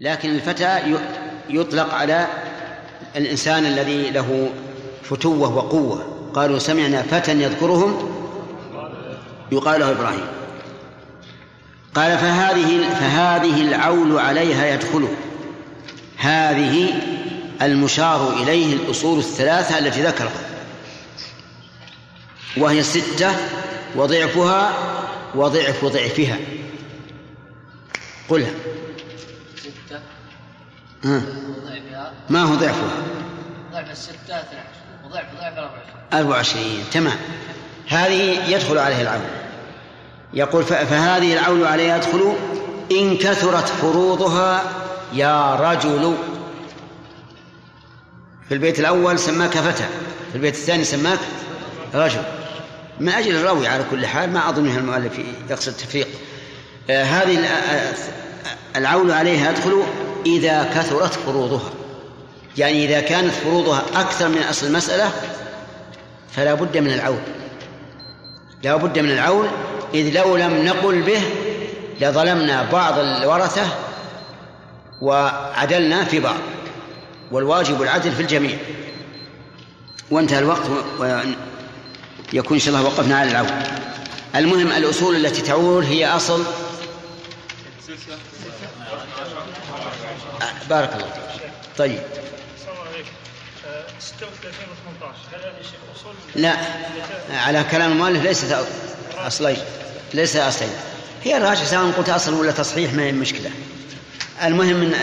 لكن الفتى يطلق على الإنسان الذي له فتوة وقوة. قالوا سمعنا فتى يذكرهم يقال له إبراهيم. قال فهذه فهذه العول عليها يدخل هذه المشار إليه الأصول الثلاثة التي ذكرها. وهي ستة وضعفها وضعف ضعفها. قلها. وضعفها ما هو ضعفها ضعف الستة 12 وضعف ضعف 24 24 تمام. هذه يدخل عليه العول يقول فهذه العول عليها يدخل إن كثرت فروضها يا رجل. في البيت الأول سماك فتى في البيت الثاني سماك رجل. من أجل الروي على كل حال ما أظن المؤلف يقصد التفريق. آه هذه آه، العول عليها يدخل إذا كثرت فروضها. يعني إذا كانت فروضها أكثر من أصل المسألة فلا بد من العول لا بد من العول إذ لو لم نقل به لظلمنا بعض الورثة وعدلنا في بعض. والواجب العدل في الجميع. وانتهى الوقت ويكون إن شاء الله وقفنا على العول المهم الأصول التي تعول هي أصل بارك الله طيب. لا. على كلام المؤلف ليست أصلين. ليس أصلين. هي الراجح سواء قلت أصل ولا تصحيح ما هي مشكلة المهم من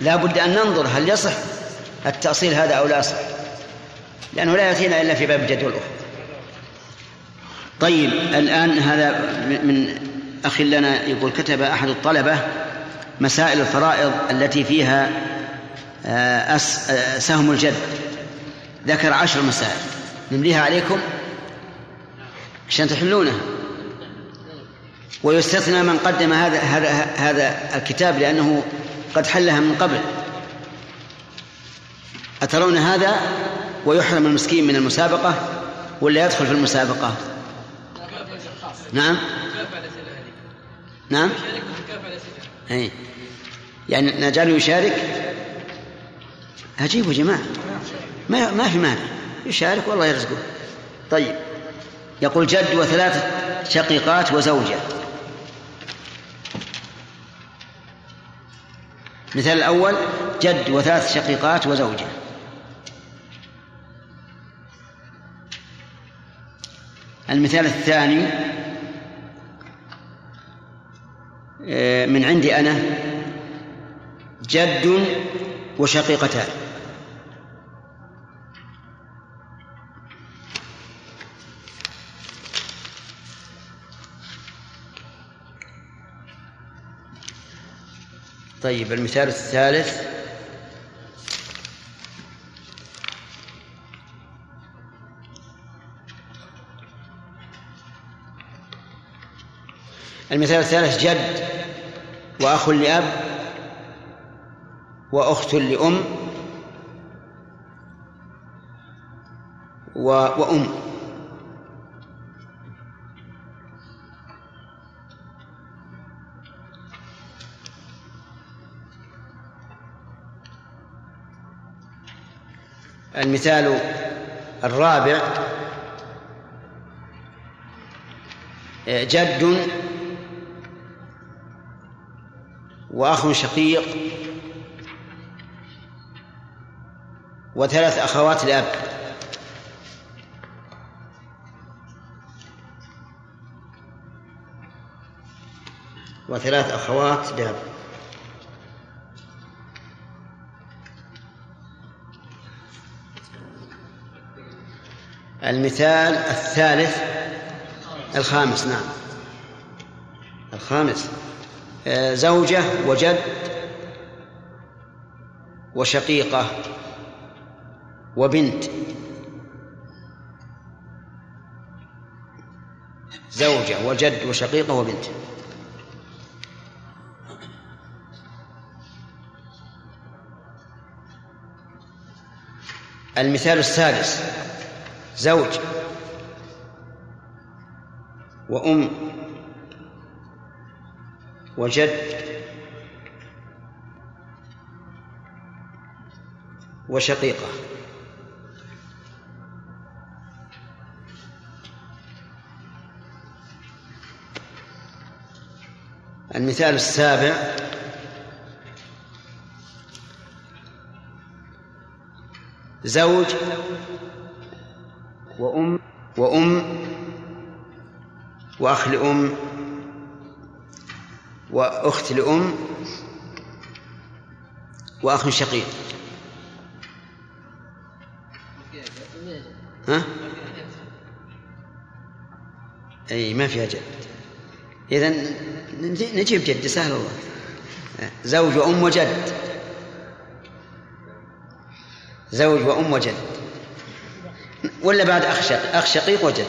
لا بد أن ننظر هل يصح التأصيل هذا أو لا يصح. لأنه لا يأتينا إلا في باب الجدول الأخرى طيب الآن هذا من أخ لنا يقول كتب أحد الطلبة مسائل الفرائض التي فيها آه، آه، سهم الجد. ذكر عشر مسائل. نمليها عليكم؟ عشان تحلونها ويستثنى من قدم هذا هذا هذا الكتاب لأنه قد حلها من قبل. أترون هذا ويحرم المسكين من المسابقة ولا يدخل في المسابقة؟ نعم. نعم؟ أي يعني نجعله يشارك؟ عجيب يا جماعة. ما ما في مانع. يشارك والله يرزقه. طيب. يقول جد وثلاث شقيقات وزوجة. مثال الأول جد وثلاث شقيقات وزوجة. المثال الثاني من عندي أنا جد وشقيقتان. طيب المثال الثالث. المثال الثالث جد وأخ لأب وأخت لأم وأم. المثال الرابع جد وأخ شقيق وثلاث أخوات لأب وثلاث أخوات لأب المثال الثالث الخامس نعم. الخامس. زوجة وجد وشقيقة وبنت. زوجة وجد وشقيقة وبنت. المثال السادس زوج وأم. وجد وشقيقة. المثال السابع. زوج وأم وأم وأخ لأم وأخت لأم وأخ شقيق. ها؟ أي ما فيها جد. إذا نجيب جد سهل الله زوج وأم وجد. زوج وأم وجد. ولا بعد أخ شقيق وجد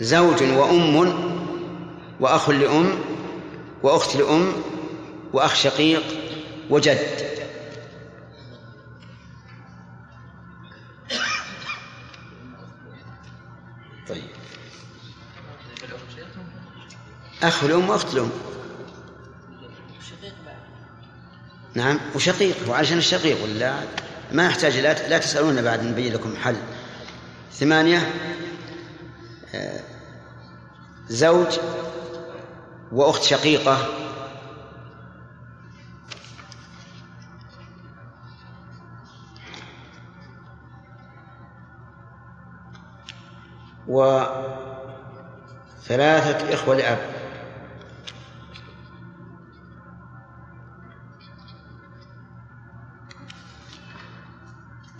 زوج وأم وأخ لأم وأخت لأم وأخ شقيق وجد. طيب. أخ الأم وأخت الأم نعم وشقيق. وعشان الشقيق ولا؟ ما يحتاج لا, تسألون بعد نبين لكم حل. ثمانية زوج وأخت شقيقة. وثلاثة إخوة لأب.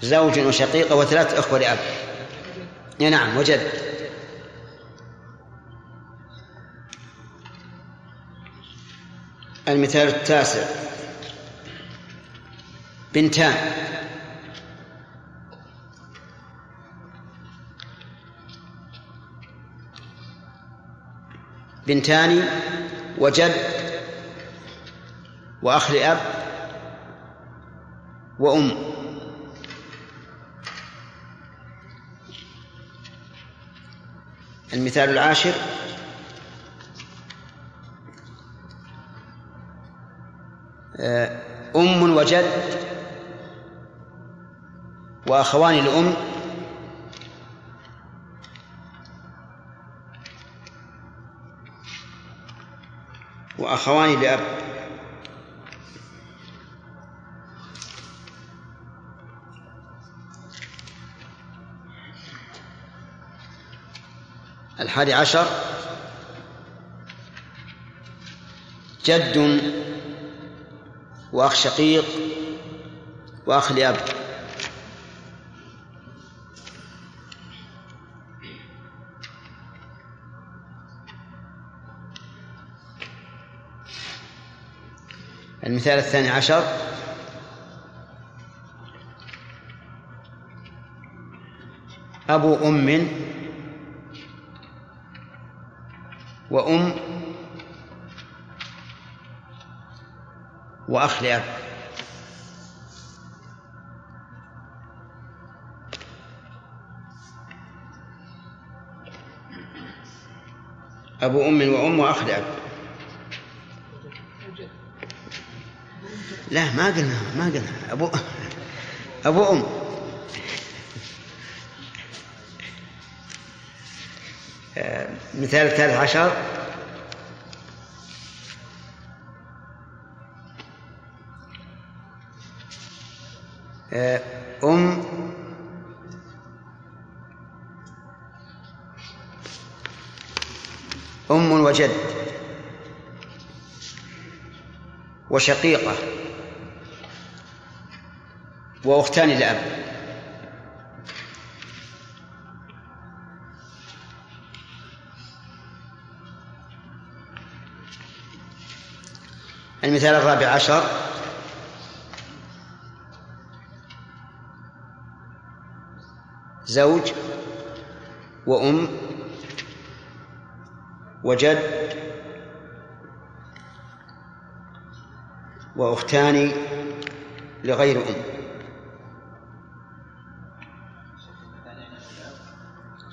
زوج وشقيقة وثلاث أخوة لأب. نعم وجد. المثال التاسع. بنتان. بنتان وجد وأخ لأب وأم. المثال العاشر. وجد وأخوان لأم وأخوان لأب الحادي عشر. جد وأخ شقيق وأخ لأب. المثال الثاني عشر. أبو أم وأم وأخ لأب أبو أم وأم وأخ لأب لا ما قلنا ما قلنا. أبو أبو أم. مثال الثالث عشر. أم أم وجد وشقيقة وأختان لأب. المثال الرابع عشر زوج وأم وجد وأختان لغير أم.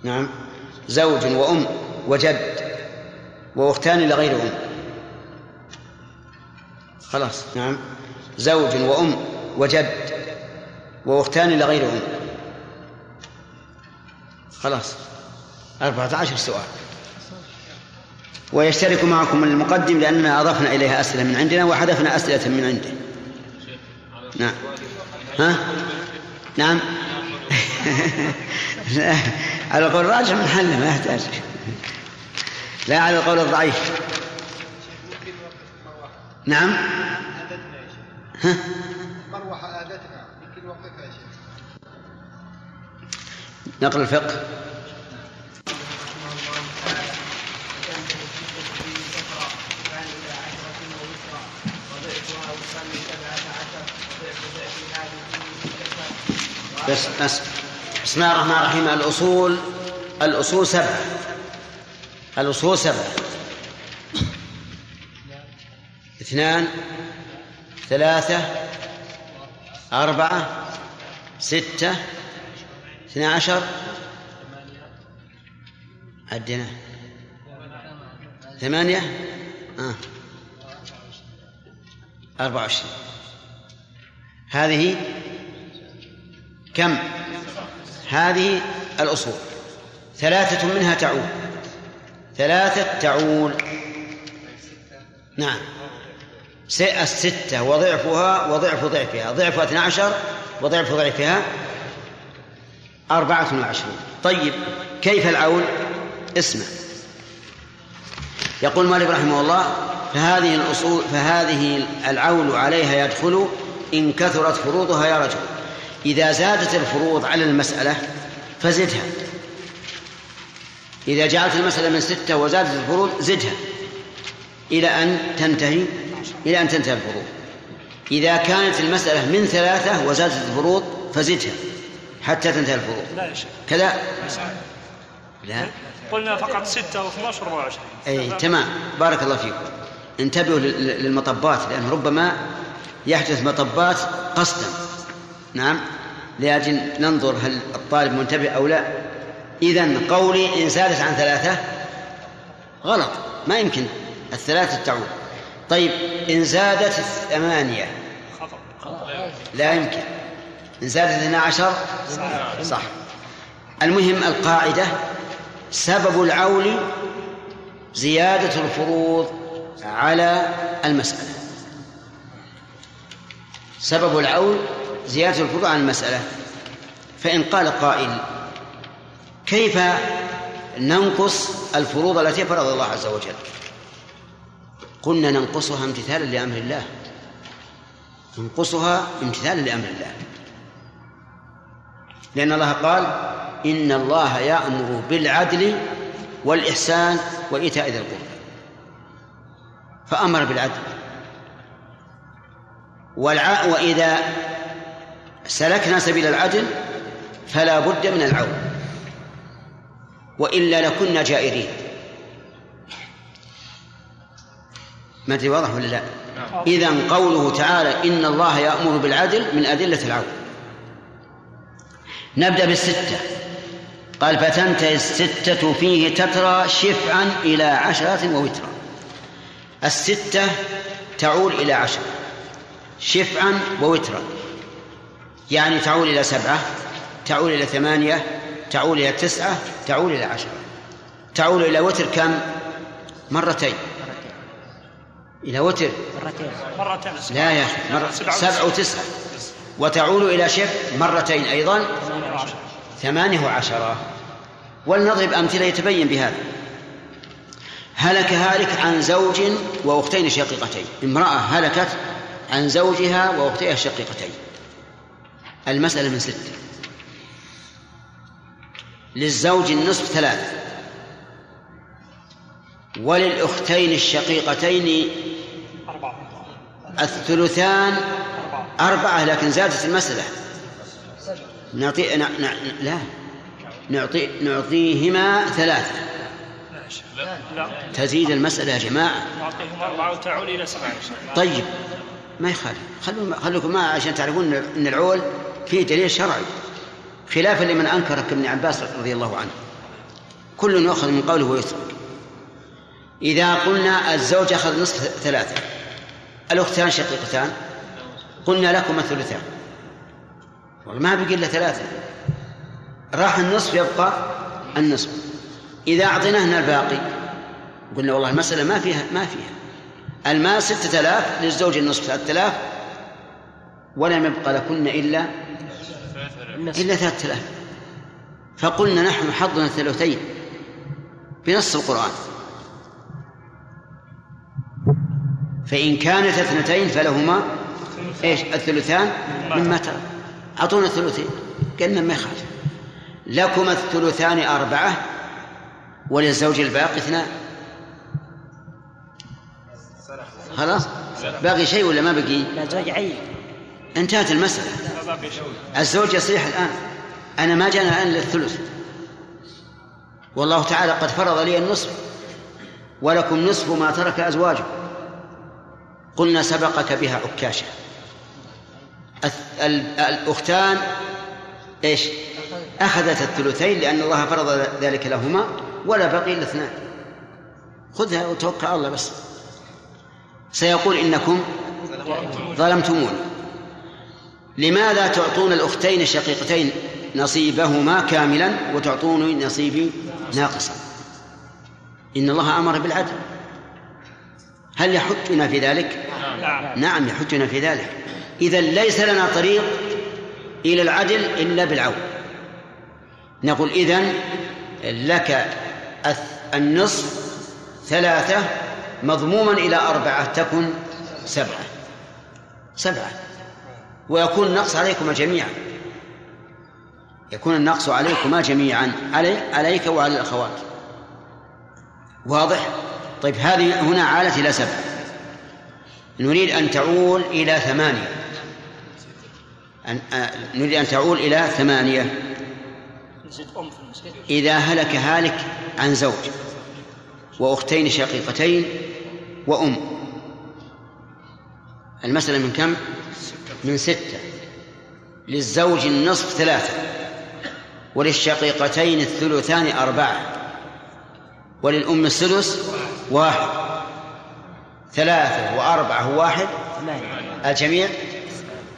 نعم. زوج وأم وجد وأختان لغير أم. خلاص. نعم. زوج وأم وجد وأختان لغير أم. خلاص. أربعة عشر سؤال. ويشترك معكم المقدم لأننا أضفنا إليها أسئلة من عندنا وحذفنا أسئلة من عنده. نعم. ها؟ نعم. لا على القول الراجح من حل ما يحتاج لا على القول الضعيف. نعم. ها؟ مروحة آدتنا يمكن شيخ. نقل الفقه. بس بس. بسم الله الرحمن الرحيم. الأصول الأصول سبعة الأصول سبعة اثنان ثلاثة أربعة ستة اثنا عشر. عدنا ثمانية؟ آه. أربعة وعشرين. هذه كم؟ هذه الأصول. ثلاثة منها تعول. ثلاثة تعول. نعم. الستة وضعفها وضعف ضعفها. ضعف اثنى عشر وضعف ضعفها أربعة وعشرون. طيب كيف العول؟ اسمع. يقول مالك رحمه الله فهذه الأصول فهذه العول عليها يدخل إن كثرت فروضها يا رجل. إذا زادت الفروض على المسألة فزدها. إذا جعلت المسألة من ستة وزادت الفروض زدها. إلى أن تنتهي إلى أن تنتهي الفروض. إذا كانت المسألة من ثلاثة وزادت الفروض فزدها حتى تنتهي الفروض. لا يا شيخ. كذا؟ لا قلنا فقط ستة و12 و24 أي تمام. بارك الله فيكم. انتبهوا للمطبات لأن ربما يحدث مطبات قصدا. نعم. لأجل ننظر هل الطالب منتبه أو لا. إذا قولي إن زادت عن ثلاثة غلط. ما يمكن. الثلاثة تعود. طيب إن زادت ثمانية لا يمكن. إن زادت اثنا عشر؟ صح. المهم القاعدة. سبب العول زيادة الفروض على المسألة. سبب العول زيادة الفروض عن المسألة. فإن قال قائل كيف ننقص الفروض التي فرض الله عز وجل؟ قلنا ننقصها امتثالا لأمر الله. ننقصها امتثالا لأمر الله. لأن الله قال إن الله يأمر بالعدل والإحسان وإيتاء ذي القربى. فأمر بالعدل. والع... وإذا سلكنا سبيل العدل فلا بد من العون. وإلا لكنا جائرين. ما أدري واضح ولا لا؟ إذا قوله تعالى إن الله يأمر بالعدل من أدلة العون. نبدأ بالستة. قال فتنتهي الستة فيه تترى شفعا إلى عشرة ووترا. الستة تعول إلى عشرة. شفعا ووترا. يعني تعول إلى سبعة تعول إلى ثمانية تعول إلى تسعة تعول إلى عشرة. تعول إلى وتر كم؟ مرتين. إلى وتر؟ مرتين. مرتين لا يا أخي مرة سبعة وتسعة. وتعول إلى شف؟ مرتين أيضا. ثمانية وعشرة. ولنضرب أمثلة يتبين بهذا. هلك هالك عن زوج وأختين شقيقتين. امرأة هلكت عن زوجها وأختيها الشقيقتين المسألة من ستة. للزوج النصف ثلاثة وللأختين الشقيقتين الثلثان أربعة لكن زادت المسألة. نعطي ن... ن... لا. نعطي نعطيهما ثلاثة. لا. تزيد المسألة يا جماعة. نعطيهم أربعة وتعول إلى سبعة طيب ما يخالف. خلوا خلوكم ما عشان تعرفون إن العول فيه دليل شرعي خلافا لمن انكر كابن عباس رضي الله عنه. كل يؤخذ من قوله ويترك. إذا قلنا الزوج أخذ نصف ثلاثة الأختان شقيقتان قلنا لكم الثلثان. ما بقي إلا ثلاثة. راح النصف يبقى النصف. إذا أعطيناهن الباقي قلنا والله المسألة ما فيها ما فيها. المال ستة آلاف للزوج النصف ثلاثة آلاف ولم يبقى لكن إلا إلا ثلاثة آلاف. فقلنا نحن حظنا الثلثين بنص القرآن. فإن كانت اثنتين فلهما إيش؟ الثلثان مما ترك. أعطونا الثلثين. قلنا ما يخالف. لكم الثلثان أربعة وللزوج الباقي اثنان. خلاص؟ باقي شيء ولا ما بقي؟ لا عين انتهت المسألة. الزوج يصيح الآن. أنا ما جانا الآن للثلث والله تعالى قد فرض لي النصف ولكم نصف ما ترك أزواجكم. قلنا سبقك بها عكاشة. الأختان إيش؟ أخذت الثلثين لأن الله فرض ذلك لهما ولا بقي إلا اثنان. خذها وتوكل على الله بس. سيقول إنكم ظلمتمون لماذا تعطون الأختين الشقيقتين نصيبهما كاملا وتعطوني نصيبي ناقصا؟ إن الله أمر بالعدل. هل يحثنا في ذلك؟ نعم, نعم يحثنا في ذلك. إذا ليس لنا طريق إلى العدل إلا بالعون. نقول إذن لك النصف ثلاثة مضموما إلى أربعة تكن سبعة. سبعة. ويكون النقص عليكما جميعا. يكون النقص عليكما جميعا. علي عليك وعلى الأخوات. واضح؟ طيب هذه هنا عالت إلى سبعة. نريد أن تعول إلى ثمانية. أن آه نريد أن تعول إلى ثمانية. إذا هلك هالك عن زوج وأختين شقيقتين وأم. المسألة من كم؟ من ستة للزوج النصف ثلاثة وللشقيقتين الثلثان أربعة وللأم السدس واحد ثلاثة وأربعة واحد؟ الجميع؟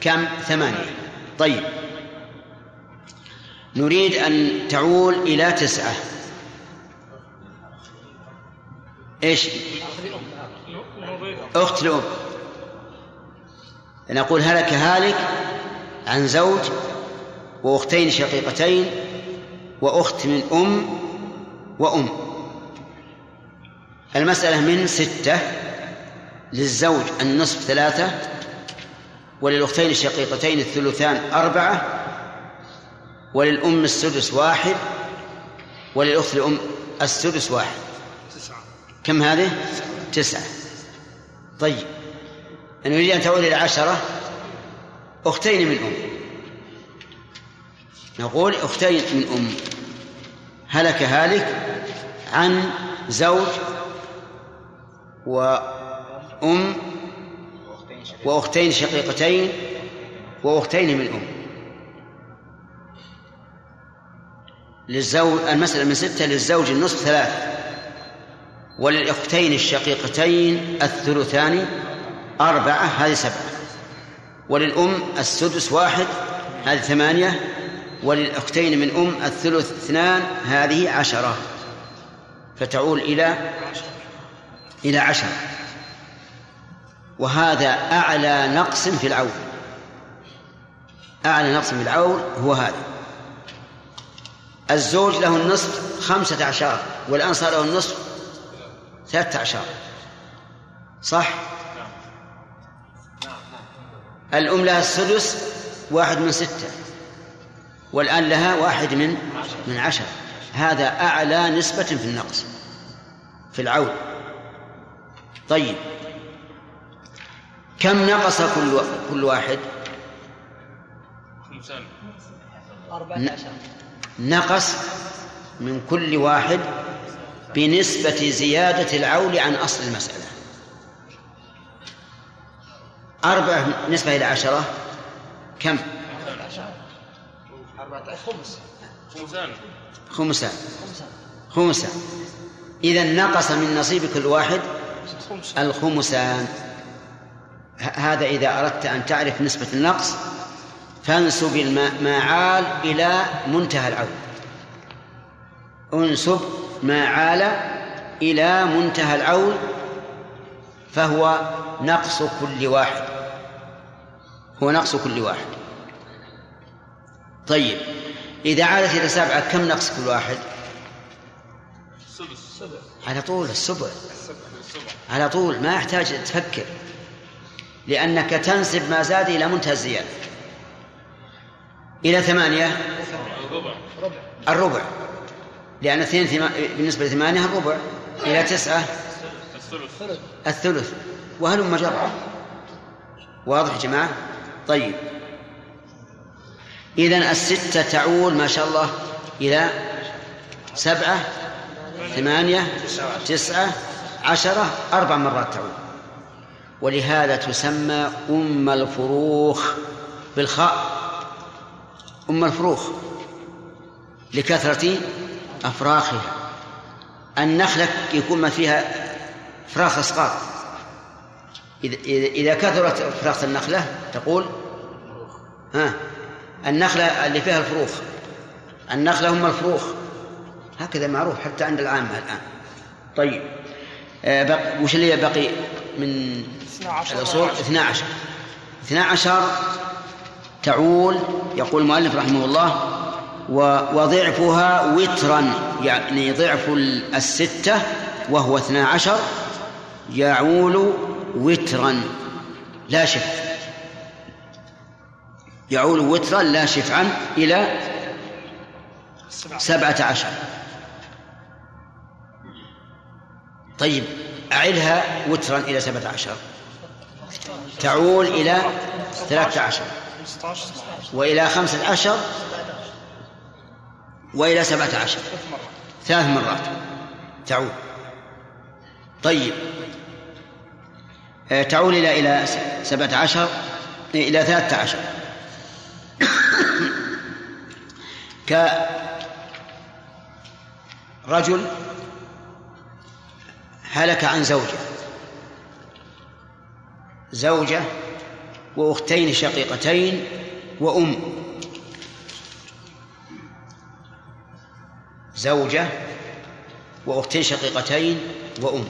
كم؟ ثمانية. طيب. نريد أن تعول إلى تسعة. إيش؟ أخت لأم. نقول هلك هالك عن زوج وأختين شقيقتين وأخت من أم وأم. المسألة من ستة للزوج النصف ثلاثة وللأختين الشقيقتين الثلثان أربعة وللأم السدس واحد وللأخت الأم السدس واحد. كم هذه؟ تسعة. طيب. أنا أريد أن تعود إلى عشرة أختين من أم. نقول أختين من أم. هلك هالك عن زوج وأم وأختين شقيقتين وأختين من أم. للزوج المسألة من ستة للزوج النصف ثلاثة وللأختين الشقيقتين الثلثان أربعة هذه سبعة. وللأم السدس واحد هذه ثمانية. وللأختين من أم الثلث اثنان هذه عشرة. فتعول إلى إلى عشرة. وهذا أعلى نقص في العون. أعلى نقص في العون هو هذا. الزوج له النصف خمسة عشر والآن صار له النصف ثلاثة عشر. صح؟ الأم لها السدس واحد من ستة والآن لها واحد من من عشر. هذا أعلى نسبة في النقص في العون. طيب كم نقص كل كل واحد؟ نقص من كل واحد بنسبة زيادة العول عن أصل المسألة. أربعة نسبة إلى عشرة. كم؟ خمس خمسان خمسان خمسان إذا نقص من نصيب كل واحد الخمسان هذا إذا أردت أن تعرف نسبة النقص فانسب ما عال إلى منتهى العول انسب ما عال إلى منتهى العول فهو نقص كل واحد. هو نقص كل واحد. طيب إذا عادت إلى سبعة كم نقص كل واحد؟ على طول السبع. على طول ما يحتاج تفكر. لأنك تنسب ما زاد إلى منتهى الزيادة. إلى ثمانية؟ الربع. لأن اثنين. بالنسبة لثمانية الربع. إلى تسعة؟ الثلث. وهل مجرة واضح يا جماعة؟ طيب. إذا الستة تعول ما شاء الله إلى سبعة ثمانية تسعة عشرة أربع مرات تعود ولهذا تسمى أم الفروخ بالخاء. أم الفروخ لكثرة أفراخها. النخلة يكون ما فيها فراخ أصغار إذا كثرت فراخ النخلة تقول ها النخلة اللي فيها الفروخ النخلة هم الفروخ. هكذا معروف حتى عند العامة الآن. طيب آه بق... وش اللي بقي من الأصول؟ 12 12 تعول يقول المؤلف رحمه الله وضعفها وترا يعني ضعف الستة وهو اثنا عشر يعول وترا لا شف يعول وترا لا شفعا إلى سبعة عشر. طيب أعلها وترا إلى سبعة عشر. تعول إلى ثلاثة عشر. وإلى خمسة عشر. وإلى سبعة عشر. ثلاث مرات. تعود طيب. تعول إلى إلى سبعة عشر إلى ثلاثة عشر. كرجل هلك عن زوجة. زوجة وأختين شقيقتين وأم. زوجة وأختين شقيقتين وأم.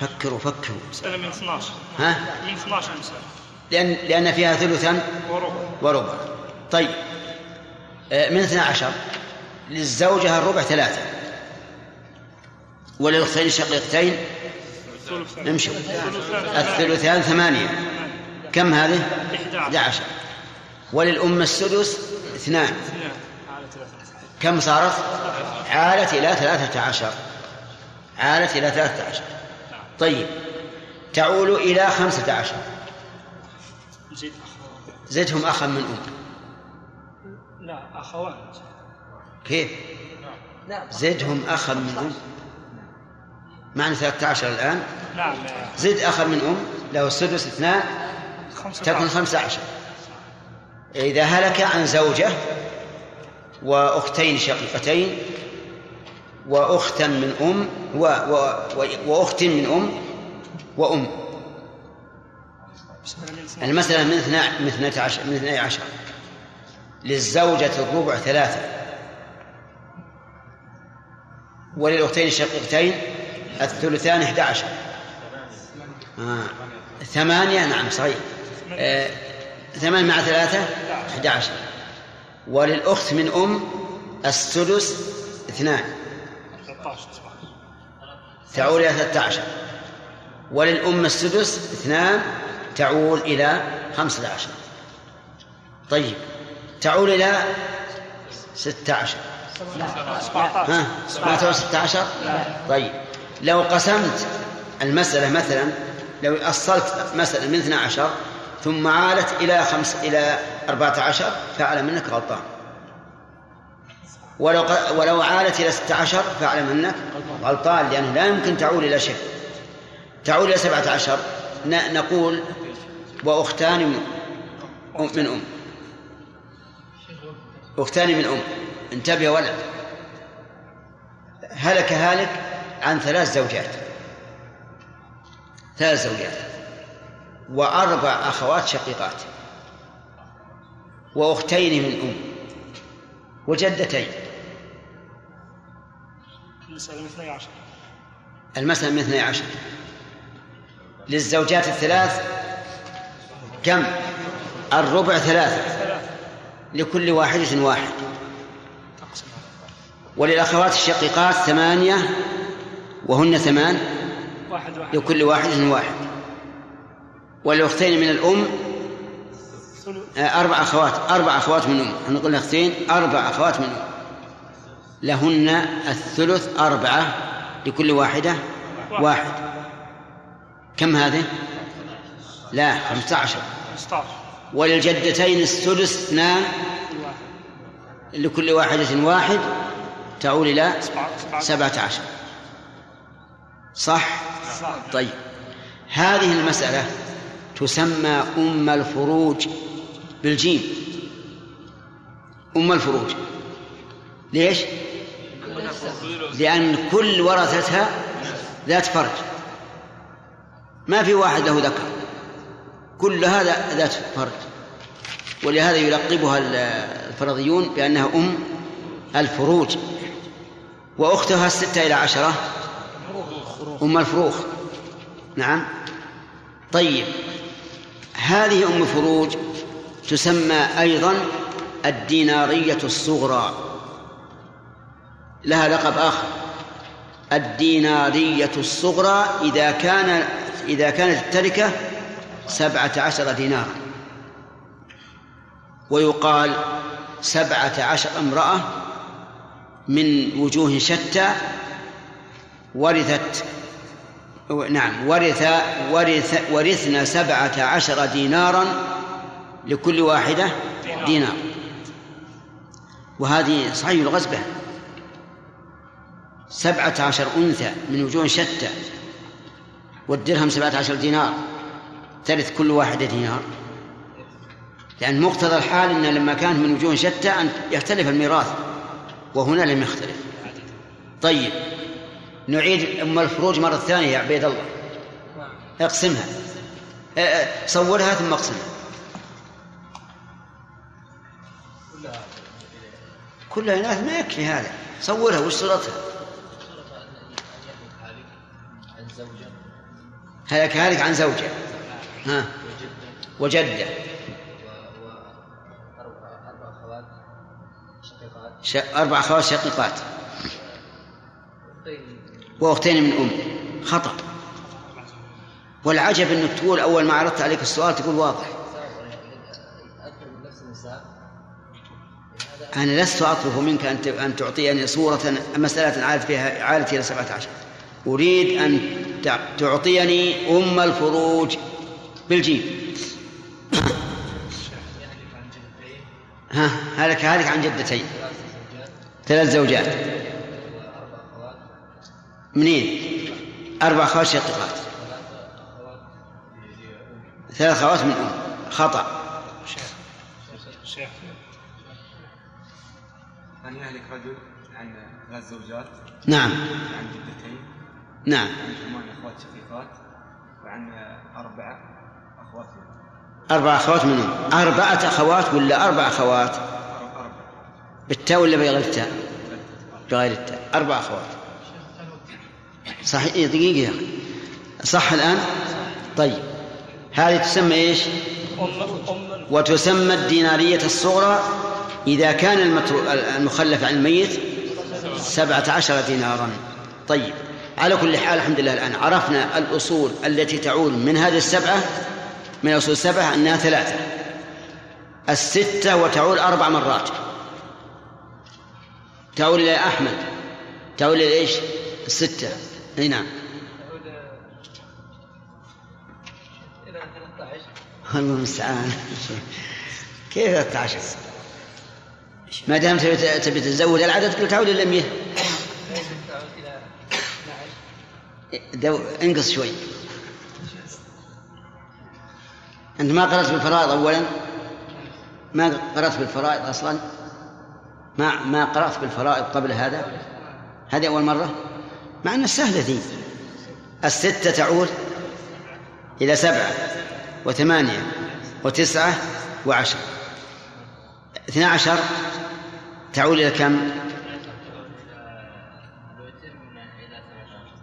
فكروا فكروا. مسألة من 12 ها؟ من 12 مسألة. لأن لأن فيها ثلثا وربع. وربع. طيب. آه، من 12 للزوجة الربع ثلاثة. وللأختين الشقيقتين امشوا. الثلثان ثمانية. كم هذه؟ 11 وللأم السدس اثنان. كم صارت؟ عالت إلى ثلاثة عشر. عالت إلى ثلاثة عشر. طيب. تعول إلى خمسة عشر. زدهم أخا من أم. لا أخوان. كيف؟ زدهم أخا من أم. معنى ثلاثة عشر الآن؟ نعم زد أخا من أم له السدس اثنان تكون خمسة عشر. إذا هلك عن زوجة وأختين شقيقتين وأختا من أم و و وأخت من أم وأم. المسألة من اثنا من اثنتا عشر من اثني عشر. للزوجة الربع ثلاثة. وللأختين الشقيقتين الثلثان إحدى عشر. آه. ثمانية نعم صحيح. آه. ثمان مع ثلاثة أحد عشر. وللأخت من أم السدس اثنان. تعول إلى ثلاثة عشر وللأم السدس اثنان تعول إلى خمسة عشر طيب تعول إلى ستة عشر ها؟ ما تعول ستة عشر طيب لو قسمت المسألة مثلا لو أصلت مسألة من 12 ثم عالت إلى خمس إلى أربعة عشر فأعلم أنك غلطان. ولو ولو عالت إلى ستة عشر فاعلم أنك غلطان لأنه لا يمكن تعول إلى شيء. تعول إلى سبعة عشر نقول وأختان من أم أختان من أم. انتبه ولد. هلك هالك عن ثلاث زوجات. ثلاث زوجات. وأربع أخوات شقيقات. وأختين من أم. وجدتين. المسألة من 12 المسألة من 12 للزوجات الثلاث كم؟ الربع ثلاثة. لكل واحدة واحد. وللأخوات الشقيقات ثمانية وهن ثمان واحد واحد. لكل واحدة واحد. وللأختين من الأم أربع أخوات. أربع أخوات من أم. إحنا قلنا أختين. أربع أخوات من أم. لهن الثلث أربعة لكل واحدة واحد كم هذه؟ لا خمسة عشر 15 وللجدتين السدس اثنان لكل واحدة واحد تعول إلى سبعة عشر؟ صح. طيب هذه المسألة تسمى أم الفروج بالجيم أم الفروج ليش؟ لأن كل ورثتها ذات فرج. ما في واحد له ذكر. كلها ذا- ذات فرج. ولهذا يلقبها ال- الفرضيون بأنها أم الفروج. وأختها الستة إلى عشرة أم الفروخ. نعم. طيب. هذه أم الفروج تسمى أيضا الدينارية الصغرى. لها لقب آخر. الدينارية الصغرى إذا كان إذا كانت التركة سبعة عشر دينارا. ويقال سبعة عشر امرأة من وجوه شتى ورثت نعم ورث ورث ورثنا سبعة عشر دينارا لكل واحدة دينار. وهذه صحيح الغز به سبعة عشر أنثى من وجوه شتى والدرهم سبعة عشر دينار ترث كل واحدة دينار. لأن مقتضى الحال أن لما كانت من وجوه شتى أن يختلف الميراث وهنا لم يختلف. طيب نعيد أم الفروج مرة ثانية يا عبيد الله. اقسمها. أه، أه، صورها ثم اقسمها. كلها إناث ما يكفي هذا. صورها وش صورتها؟ هلك هالك عن زوجة. ها. وجدة. أربع أخوات شقيقات. وأختين من أم خطأ. والعجب أنك تقول أول ما عرضت عليك السؤال تقول واضح. أنا لست أطلب منك أن تعطيني صورة مسألة عادت فيها عادت إلى سبعة عشر. أريد أن تعطيني أم الفروج بالجيم. ها هلك هلك عن جدتين ثلاث زوجات. منين؟ أربع أخوات شقيقات. ثلاث أخوات من أم. خطأ. شيخ شيخ أن يهلك رجل عن ثلاث زوجات؟ نعم. عن جدتين؟ نعم. عن ثمان أخوات شقيقات وعن أربعة أخوات أربع أخوات من أم أربعة أخوات ولا أربعة أربعة بالتاء ولا بغير التاء؟ بغير التاء. أربع أخوات. صحيح إيه، دقيقة يا أخي. صح الآن؟ طيب. هذه تسمى أم وتسمى الدينارية الصغرى إذا كان المخلف عن الميت سبعة عشر دينارا. طيب. على كل حال الحمد لله الآن عرفنا الأصول التي تعول من هذه السبعة من الأصول السبعة أنها ثلاثة. الستة وتعول أربع مرات. تعول إلى أحمد. تعول إلى إيش؟ الستة. أي نعم. إلى 13 الله المستعان. كيف 13 ما دام تبي تبي تزود العدد قلت تعود إلى 100 تعود إلى 12 دو... انقص شوي. أنت ما قرأت بالفرائض اولا؟ ما قرأت بالفرائض أصلا؟ ما ما قرأت بالفرائض قبل هذا؟ هذه أول مرة؟ مع انها سهله ذي. الستة تعود إلى سبعة وثمانية وتسعة وعشر اثنا عشر تعود إلى كم؟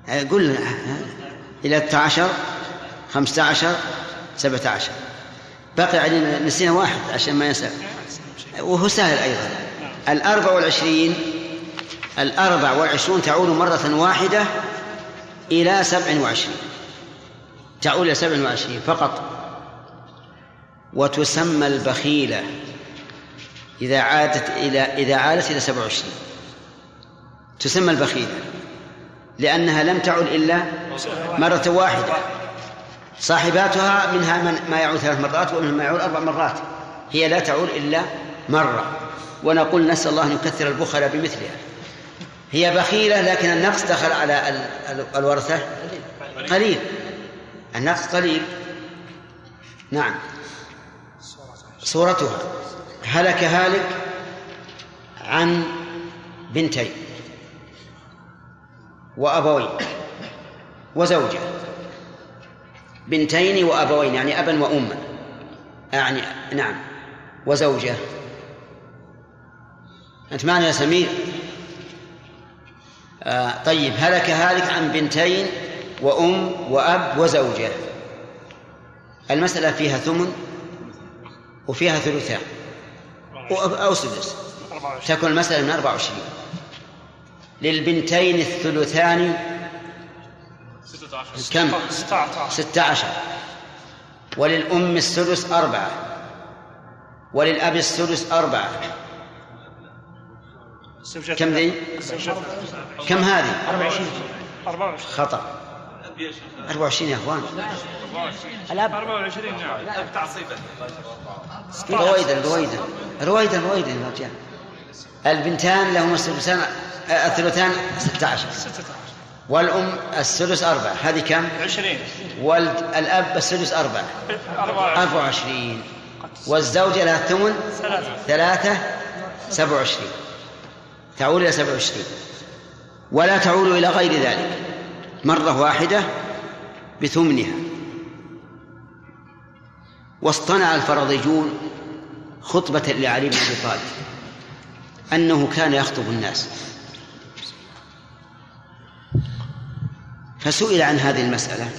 قل إلى 13 15 17 بقي علينا نسينا واحد عشان ما ينسى. وهو سهل أيضا. الأربع والعشرين الأربع والعشرون تعود مرة واحدة إلى سبع وعشرين. تعود إلى سبع وعشرين فقط. وتسمى البخيلة إذا عادت إلى إذا عادت إلى سبع وعشرين. تسمى البخيلة. لأنها لم تعد إلا مرة واحدة. صاحباتها منها من ما يعود ثلاث مرات ومنها ما يعود أربع مرات. هي لا تعود إلا مرة. ونقول نسأل الله أن يكثر البخل بمثلها. هي بخيلة لكن النقص دخل على الورثة قليل. النقص قليل. نعم. صورتها. هلك هالك عن بنتين. وأبوين وزوجة. بنتين وأبوين يعني أبا وأما يعني نعم. وزوجة. أنت معنا يا سمير؟ آه طيب هلك هالك عن بنتين وأم وأب وزوجة. المسألة فيها ثمن وفيها ثلثان. أو سدس. تكون المسألة من 24 للبنتين الثلثان كم؟ 16 وللأم السدس أربعة. وللأب السدس أربعة. كم ذي؟ كم هذه؟ 24 خطأ. 24 يا إخوان. الاب 24 نعم تعصيبا رويدا رويدا. رويدا رويدا يا رجال. البنتان لهما السدسان الثلثان 16 والأم السدس أربعة هذه كم؟ 20 والأب السدس أربعة. 24 وعشرين. والزوجة لها الثمن؟ ثلاثة. ثلاثة. سبع وعشرين. تعود إلى سبع وعشرين. ولا تعود إلى غير ذلك. مرة واحدة بثمنها. واصطنع الفرضيون خطبة لعلي بن أبي طالب. أنه كان يخطب الناس. فسئل عن هذه المسألة.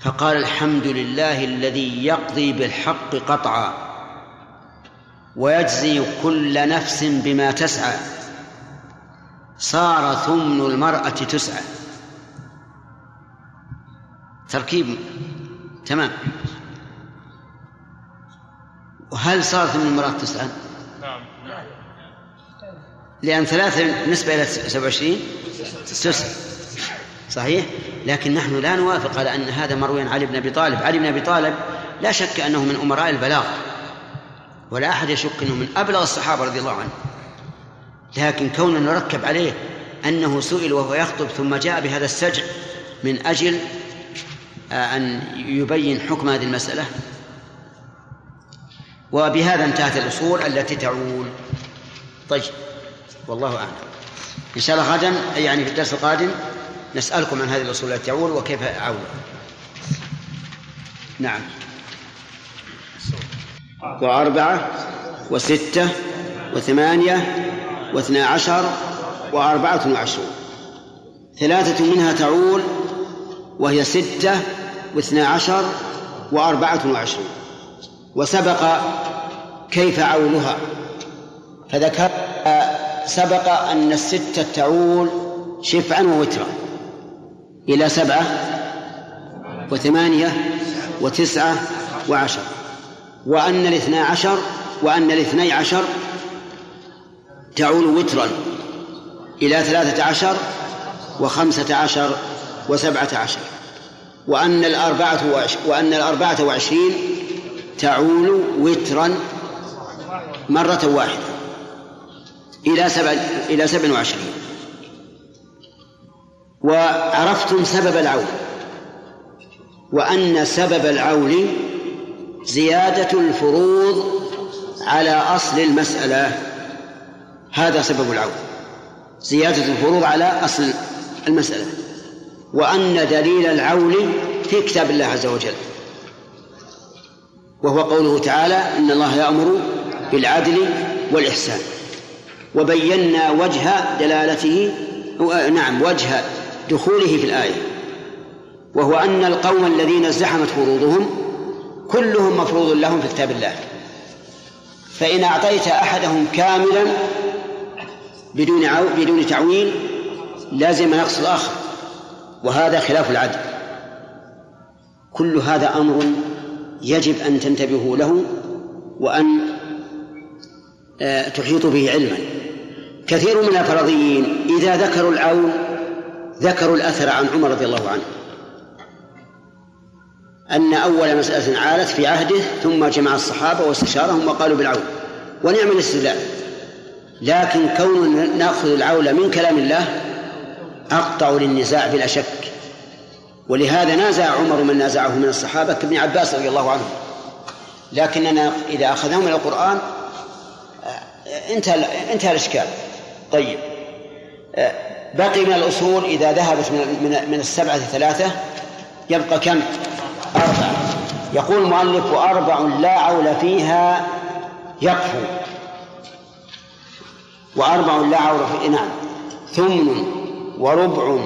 فقال الحمد لله الذي يقضي بالحق قطعا ويجزي كل نفس بما تسعى. صار ثمن المرأة تسعى. تركيب تمام. وهل صار ثمن المرأة تسعى؟ نعم. لأن ثلاثة بالنسبة إلى 27 تسعة. صحيح؟ لكن نحن لا نوافق على أن هذا مروي عن علي بن أبي طالب. علي بن أبي طالب لا شك أنه من أمراء البلاغ ولا أحد يشك أنه من أبلغ الصحابة رضي الله عنه لكن كون نركب عليه أنه سئل وهو يخطب ثم جاء بهذا السجع من أجل آه، أن يبين حكم هذه المسألة وبهذا انتهت الأصول التي تعول طيب والله أعلم. إن شاء الله غدا يعني في الدرس القادم نسألكم عن هذه الأصول التي تعول وكيف عول نعم. وأربعة وستة وثمانية واثنا عشر وأربعة وعشرون. ثلاثة منها تعول وهي ستة واثنا عشر وأربعة وعشرون. وسبق كيف عولها فذكر سبق أن الستة تعول شفعا ووترا إلى سبعة وثمانية وتسعة وعشر. وأن الاثنا عشر وأن الاثني عشر تعول وترا إلى ثلاثة عشر وخمسة عشر وسبعة عشر. وأن الأربعة وأن الأربعة وعشرين تعول وترا مرة واحدة إلى سبع إلى سبع وعشرين. وعرفتم سبب العول. وأن سبب العول زيادة الفروض على أصل المسألة. هذا سبب العول. زيادة الفروض على أصل المسألة. وأن دليل العول في كتاب الله عز وجل. وهو قوله تعالى إن الله يأمر بالعدل والإحسان. وبينا وجه دلالته نعم وجه دخوله في الآية. وهو أن القوم الذين ازدحمت فروضهم كلهم مفروض لهم في كتاب الله. فإن أعطيت أحدهم كاملا بدون بدون تعويل لازم نقص الآخر. وهذا خلاف العدل. كل هذا أمر يجب أن تنتبهوا له وأن آه، تحيطوا به علما. كثير من الفرضيين إذا ذكروا العون ذكروا الأثر عن عمر رضي الله عنه. أن أول مسألة عالت في عهده ثم جمع الصحابة واستشارهم وقالوا بالعون. ونعم الاستدلال. لكن كون نأخذ العول من كلام الله أقطع للنزاع بلا شك. ولهذا نازع عمر من نازعه من الصحابة كابن عباس رضي الله عنه. لكننا إذا أخذناه من القرآن آه، انتهى انتهى الإشكال. طيب. آه، بقي من الأصول إذا ذهبت من من السبعة ثلاثة يبقى كم؟ أربعة. يقول المؤلف وأربع لا عول فيها يكفو وأربع لا عول فيها نعم. ثمن وربع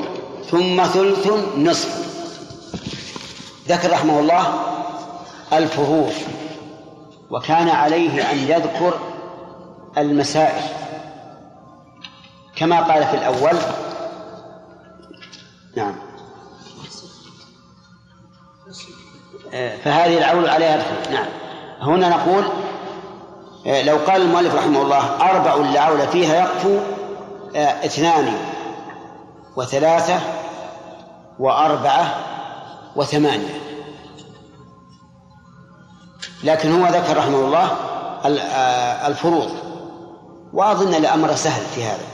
ثم ثلث نصف. ذكر رحمه الله الفروض وكان عليه أن يذكر المسائل. كما قال في الأول نعم. فهذه العول عليها يدخل نعم. هنا نقول لو قال المؤلف رحمه الله أربع لعول فيها يقفو اثنان وثلاثة وأربعة وثمانية. لكن هو ذكر رحمه الله الفروض وأظن الأمر سهل في هذا.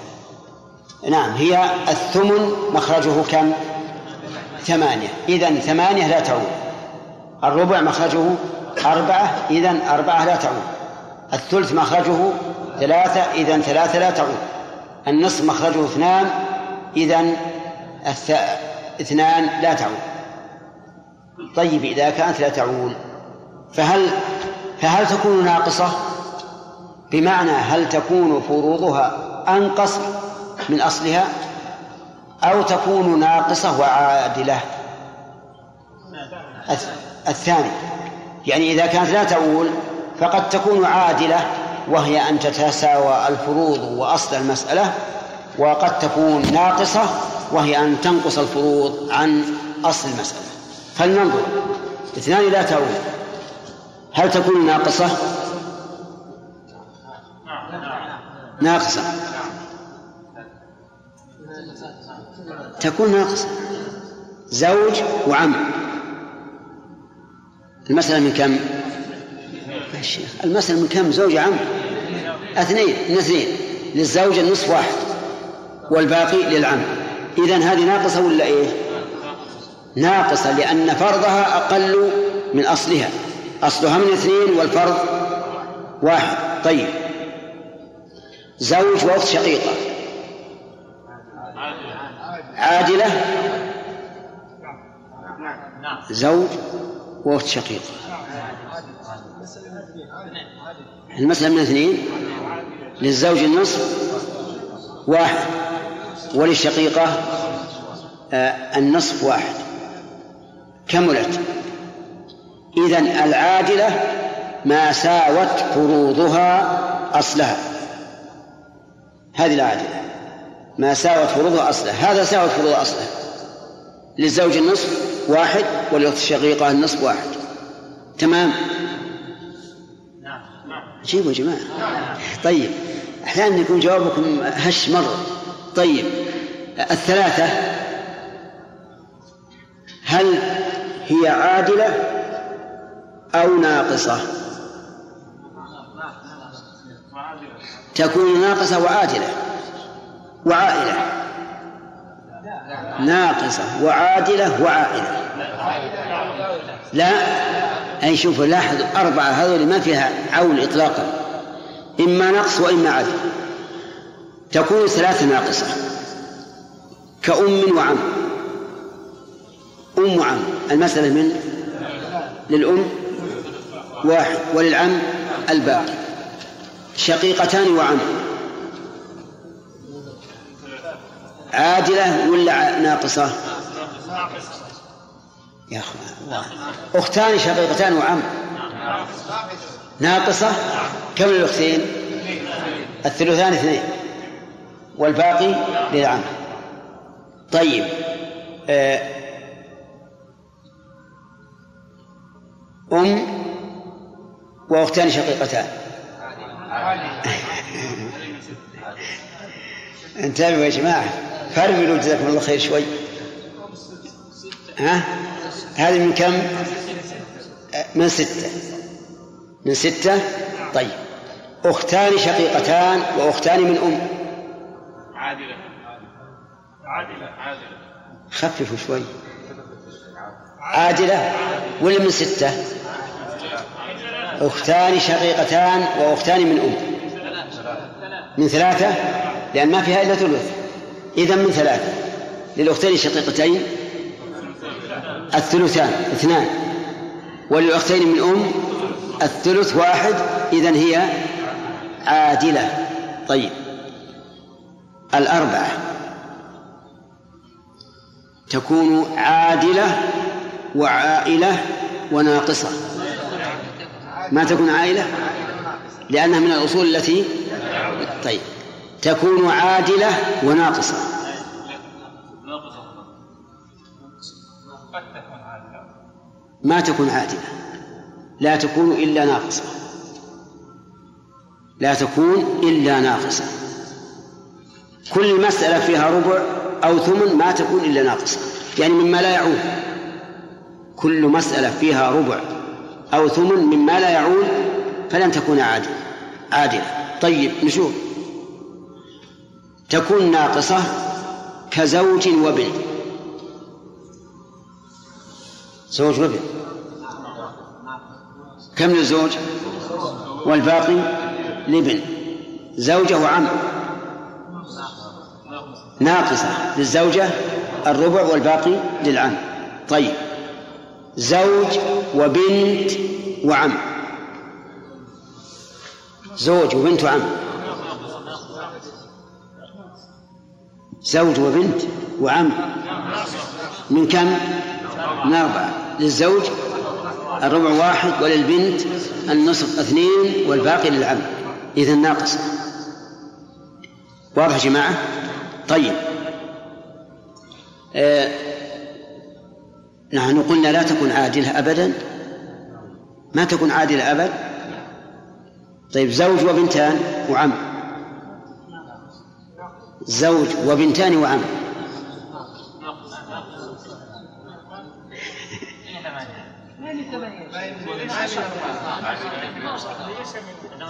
نعم هي الثمن مخرجه كم؟ ثمانية. إذن ثمانية لا تعود. الربع مخرجه أربعة إذن أربعة لا تعود. الثلث مخرجه ثلاثة إذن ثلاثة لا تعود. النصف مخرجه اثنان إذن الث... اثنان لا تعود. طيب إذا كانت لا تعود فهل فهل تكون ناقصة؟ بمعنى هل تكون فروضها أنقص من أصلها أو تكون ناقصة وعادلة؟ الثاني يعني إذا كانت لا تعول فقد تكون عادلة وهي أن تتساوى الفروض وأصل المسألة وقد تكون ناقصة وهي أن تنقص الفروض عن أصل المسألة. فلننظر. اثنان لا تعول هل تكون ناقصة؟ ناقصة. تكون ناقصة. زوج وعم. المسألة من كم؟ المسألة من كم؟ زوج عم اثنين من اثنين. للزوج النصف واحد والباقي للعم. إذا هذه ناقصة ولا إيه؟ ناقصة لأن فرضها أقل من أصلها. أصلها من اثنين والفرض واحد. طيب. زوج وأخت شقيقة. عادلة زوج وأخت شقيقة. المسألة من اثنين. للزوج النصف واحد. وللشقيقة آه، النصف واحد. كملت. إذن العادلة ما ساوت فروضها أصلها. هذه العادلة. ما ساوت فروضها أصلها. هذا ساوت فروض أصلها. للزوج النصف واحد وللأخت الشقيقة النصف واحد. تمام؟ جيبوا يا جماعة. طيب أحيانا يكون جوابكم هش مرة. طيب الثلاثة. هل هي عادلة أو ناقصة؟ تكون ناقصة وعادلة. وعائلة. ناقصة وعادلة وعائلة. لا. أي شوف لاحظ أربعة هذول ما فيها عول إطلاقا. إما نقص وإما عدل. تكون ثلاثة ناقصة. كأم وعم. المسألة من؟ للأم واحد وللعم الباقي. شقيقتان وعم. عادلة ولا ناقصة؟ يا أخوان أختان شقيقتان وعم. ناقصة؟ كم للأختين؟ الثلثان اثنين. والباقي للعم. طيب آه، أم وأختان شقيقتان. انتبهوا يا جماعة. فرملوا جزاكم الله خير شوي. ها؟ هذه من كم؟ من ستة. من ستة؟ طيب. أختان شقيقتان وأختان من أم. عادلة عادلة عادلة خففوا شوي. عادلة. ولا من ستة؟ أختان شقيقتان وأختان من أم. من ثلاثة؟ لأن ما فيها إلا ثلث. إذا من ثلاثة. للأختين الشقيقتين الثلثان اثنان. وللأختين من أم الثلث واحد. إذا هي عادلة. طيب. الأربعة. تكون عادلة وعائلة وناقصة. ما تكون عائلة؟ لأنها من الأصول التي طيب. تكون عادلة وناقصة. ما تكون عادلة. لا تكون إلا ناقصة. لا تكون إلا ناقصة. كل مسألة فيها ربع أو ثمن ما تكون إلا ناقصة. يعني مما لا يعود. كل مسألة فيها ربع أو ثمن مما لا يعود فلن تكون عادلة عادلة. طيب نشوف. تكون ناقصة كزوج وابن. زوج وابن. كم للزوج؟ والباقي لابن. زوجة وعم. ناقصة للزوجة الربع والباقي للعم. طيب. زوج وبنت وعم. زوج وبنت وعم. زوج وبنت وعم. من كم؟ من أربعة. للزوج الربع واحد وللبنت النصف اثنين والباقي للعم. إذا ناقص. واضح يا جماعة؟ طيب. آه نحن قلنا لا تكون عادلة أبدا. ما تكون عادلة أبد طيب زوج وبنتان وعم. زوج وبنتان وعم.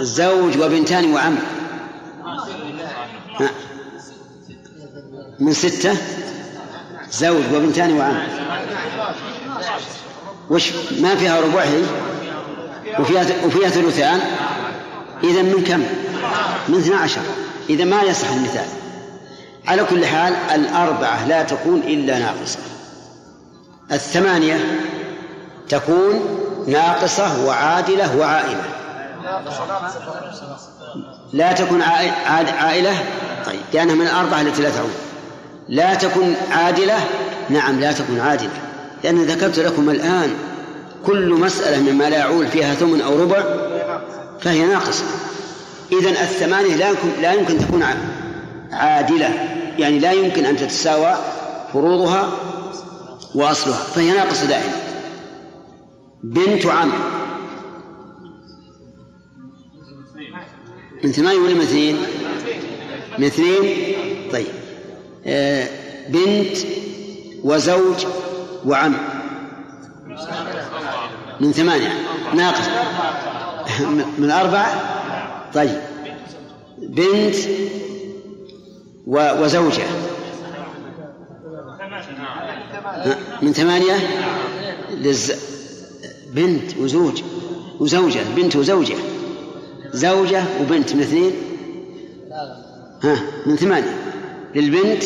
زوج وبنتان وعم. من ستة؟ زوج وبنتان وعم. وش ما فيها ربع هي؟ وفيها وفيها ثلثان؟ إذا من كم؟ من 12 إذا ما يصح المثال. على كل حال الأربعة لا تكون إلا ناقصة. الثمانية تكون ناقصة وعادلة وعائلة. لا تكون عائلة؟ طيب لأنها من الأربعة التي لا تعود. لا تكون عادلة نعم لا تكون عادلة لأن ذكرت لكم الآن كل مسألة مما لا يعول فيها ثمن أو ربع فهي ناقصة. إذن الثمانية لا يمكن لا يمكن تكون عادلة. يعني لا يمكن أن تتساوى فروضها وأصلها. فهي ناقصة دائما. بنت عم. من ثمانية ولا من اثنين؟ من اثنين؟ طيب. آه بنت وزوج وعم. من ثمانية. ناقص. من أربعة. طيب. بنت وزوجة. من ثمانية. للز... بنت وزوج. وزوجة. بنت وزوجة. زوجة وبنت. من اثنين. ها. من ثمانية. للبنت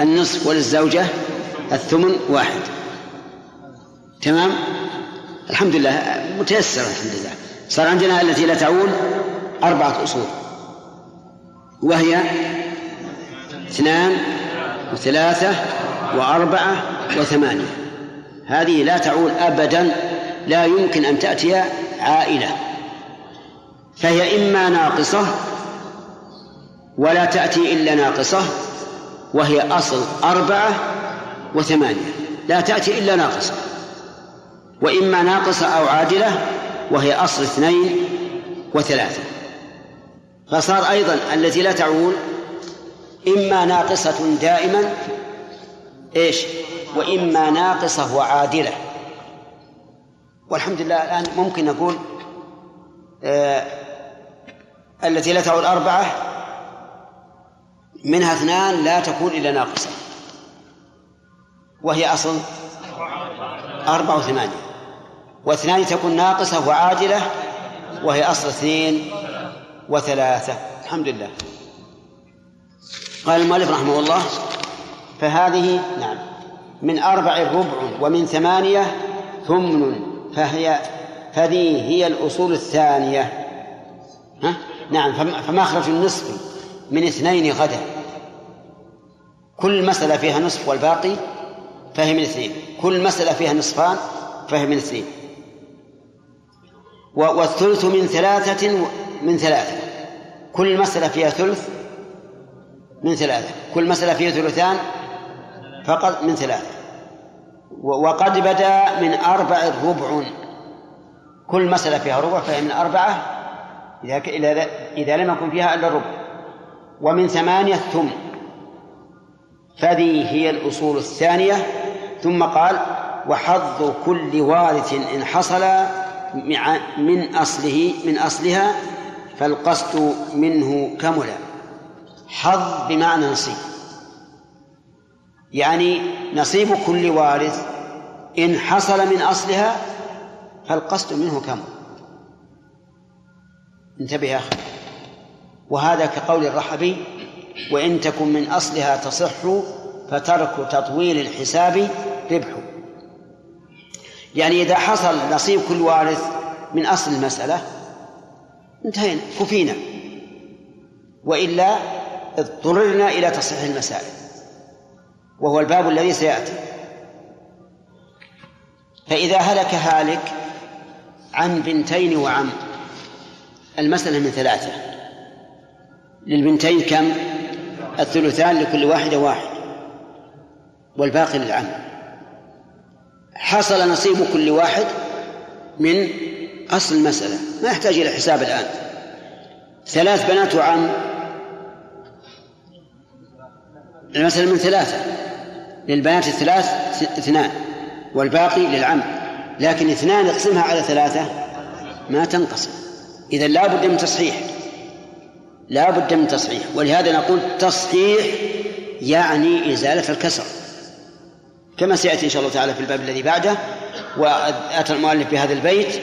النصف وللزوجة. الثمن واحد. تمام؟ الحمد لله متيسر الحمد لله صار عندنا التي لا تعول أربعة أصول. وهي اثنان وثلاثة وأربعة وثمانية. هذه لا تعول أبدا لا يمكن أن تأتي عائلة. فهي إما ناقصة ولا تأتي إلا ناقصة وهي أصل أربعة وثمانية. لا تأتي إلا ناقصة. وإما ناقصة أو عادلة وهي أصل اثنين وثلاثة. فصار أيضا التي لا تعول إما ناقصة دائما إيش؟ وإما ناقصة وعادلة. والحمد لله الآن ممكن نقول آه التي لا تعول أربعة منها اثنان لا تكون إلا ناقصة. وهي أصل أربعة وثمانية. واثنان تكون ناقصة وعادلة وهي أصل اثنين وثلاثة. الحمد لله. قال المؤلف رحمه الله فهذه نعم من أربع ربع ومن ثمانية ثمن فهي فذي هي الأصول الثانية. ها؟ نعم فمخرج النصف من اثنين غدا؟ كل مسألة فيها نصف والباقي فهي من اثنين. كل مسألة فيها نصفان فهي من اثنين. والثلث من ثلاثة من ثلاثة. كل مسألة فيها ثلث من ثلاثة. كل مسألة فيها ثلثان فقط من ثلاثة. وقد بدا من أربع ربع. كل مسألة فيها ربع فهي من أربعة إذا إذا لم يكن فيها إلا الربع. ومن ثمانية ثم فذي هي الأصول الثانية. ثم قال وحظ كل وارث إن حصل من أصله من أصلها فالقصد منه كملا. حظ بمعنى نصيب. يعني نصيب كل وارث إن حصل من أصلها فالقصد منه كم انتبه يا أخي. وهذا كقول الرحبي وإن تكن من أصلها تصح فترك تطويل الحساب ربح يعني إذا حصل نصيب كل وارث من أصل المسألة انتهينا كفينا. وإلا اضطررنا إلى تصحيح المسائل وهو الباب الذي سيأتي. فإذا هلك هالك عن بنتين وعم المسألة من ثلاثة. للبنتين كم؟ الثلثان لكل واحدة واحد والباقي للعم. حصل نصيب كل واحد من أصل المسألة. ما يحتاج إلى حساب الآن. ثلاث بنات وعم. المسألة من ثلاثة. للبنات الثلاث اثنان والباقي للعم. لكن اثنان اقسمها على ثلاثة ما تنقسم. إذا لا بد من تصحيح. لا بد من تصحيح. ولهذا نقول تصحيح يعني إزالة الكسر. كما سيأتي إن شاء الله تعالى في الباب الذي بعده وأتى المؤلف بهذا البيت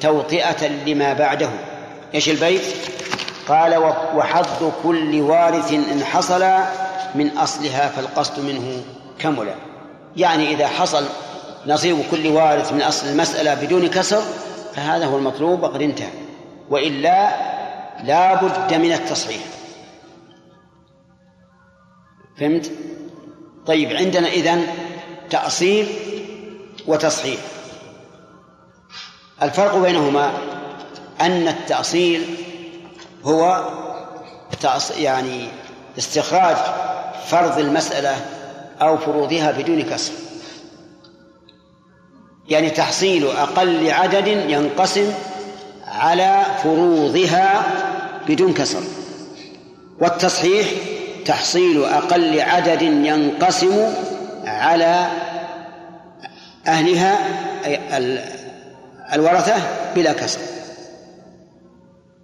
توطئة لما بعده. إيش البيت؟ قال وحظ كل وارث إن حصل من أصلها فالقصد منه كمل. يعني إذا حصل نصيب كل وارث من أصل المسألة بدون كسر فهذا هو المطلوب وقد انتهى. وإلا لا بد من التصحيح. فهمت؟ طيب عندنا إذن تأصيل وتصحيح. الفرق بينهما أن التأصيل هو يعني استخراج فرض المسألة أو فروضها بدون كسر. يعني تحصيل أقل عدد ينقسم على فروضها بدون كسر. والتصحيح تحصيل أقل عدد ينقسم على أهلها الورثة بلا كسر.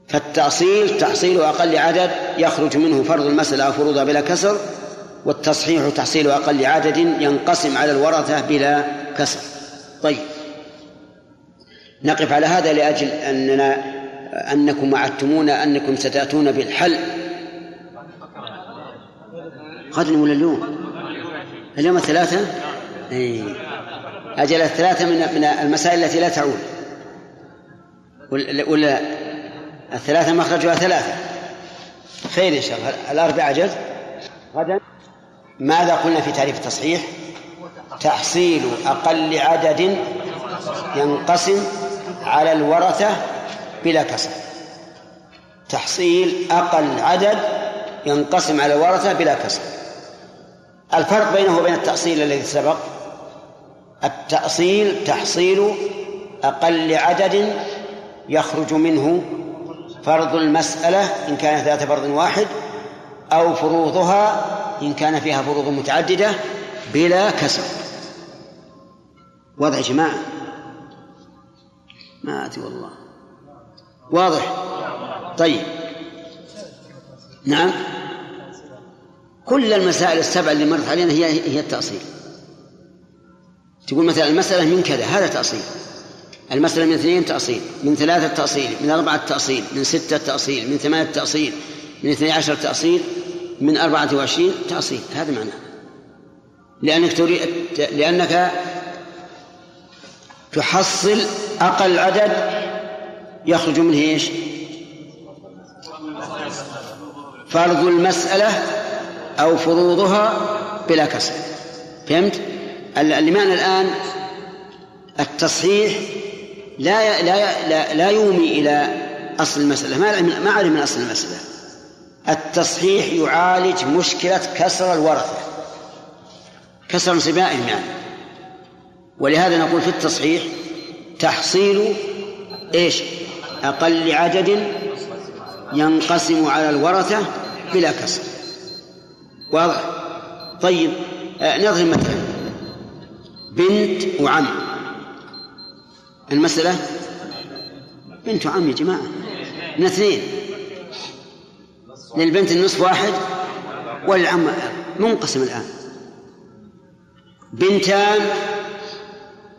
فالتأصيل تحصيل أقل عدد يخرج منه فرض المسألة أو فروضها بلا كسر والتصحيح تحصيل أقل عدد ينقسم على الورثة بلا كسر. طيب. نقف على هذا لأجل أننا أنكم وعدتمونا أنكم ستأتون بالحل. غدا ولا اليوم؟ اليوم الثلاثة؟ أي أجل الثلاثة من من المسائل التي لا تعود. ولا الثلاثة مخرجها ثلاثة. خير إن شاء الله. الأربعة جز غدا. ماذا قلنا في تعريف التصحيح؟ تحصيل أقل عدد ينقسم على الورثة بلا كسر تحصيل أقل عدد ينقسم على الورثة بلا كسر الفرق بينه وبين التأصيل الذي سبق؟ التأصيل تحصيل أقل عدد يخرج منه فرض المسألة إن كانت ذات فرض واحد أو فروضها إن كان فيها فروض متعددة بلا كسر. واضح يا جماعة؟ ما أدري والله. واضح؟ طيب. نعم. كل المسائل السبعة اللي مرت علينا هي هي التأصيل. تقول مثلا المسألة من كذا هذا تأصيل المسألة من اثنين تأصيل من ثلاثة تأصيل من أربعة تأصيل من ستة تأصيل من ثمانية تأصيل من اثني عشر تأصيل من أربعة وعشرين تأصيل هذا معناه لأنك تريد لأنك تحصل أقل عدد يخرج منه إيش؟ فرض المسألة أو فروضها بلا كسر فهمت؟ المعنى الآن التصحيح لا لا لا, لا يومي إلى أصل المسألة ما ما علم من أصل المسألة. التصحيح يعالج مشكلة كسر الورثة. كسر انصبائهم يعني ولهذا نقول في التصحيح تحصيل إيش؟ أقل عدد ينقسم على الورثة بلا كسر. واضح؟ طيب آه، نضرب مثلا. بنت وعم. المسألة بنت وعم يا جماعة. من اثنين للبنت النصف واحد وللعم منقسم الآن. بنتان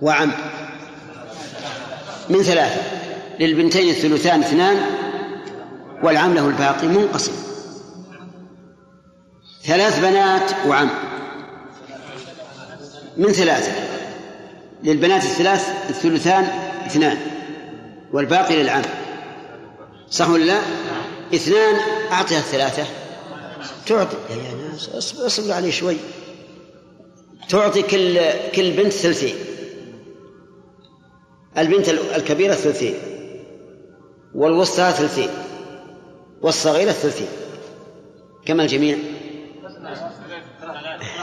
وعم. من ثلاثة. للبنتين الثلثان اثنان والعم له الباقي منقسم. ثلاث بنات وعم. من ثلاثة. للبنات الثلاث الثلثان اثنان والباقي للعم. صح ولا لا؟ اثنان أعطها الثلاثة. تعطي يا ناس أصبر عليه شوي. تعطي كل كل بنت ثلثين. البنت الكبيرة ثلثين والوسطى ثلثين والصغيرة ثلثين. كما الجميع؟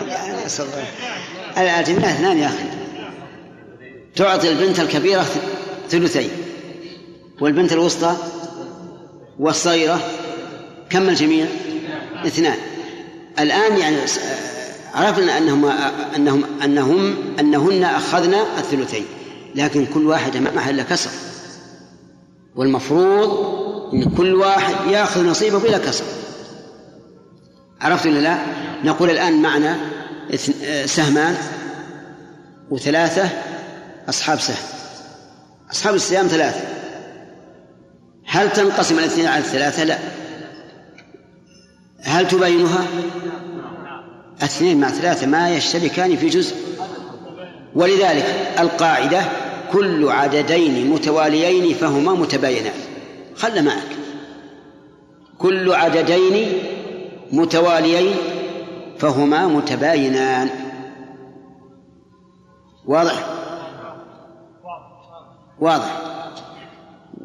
يا الله الجميع اثنان يا أخي. تعطي البنت الكبيرة ثلثين والبنت الوسطى والصغيرة كم الجميع؟ اثنان الآن يعني عرفنا أنهم أنهم أنهم أنهن أخذن الثلثين لكن كل واحدة ما محل كسر والمفروض أن كل واحد يأخذ نصيبه بلا كسر عرفت ولا لا؟ نقول الآن معنا سهمان وثلاثة أصحاب سهم أصحاب السهام ثلاثة. هل تنقسم الإثنين على الثلاثة؟ لا. هل تباينها؟ اثنين مع ثلاثة ما يشتركان في جزء. ولذلك القاعدة كل عددين متواليين فهما متباينان. خل معك. كل عددين متواليين فهما متباينان. واضح؟ واضح.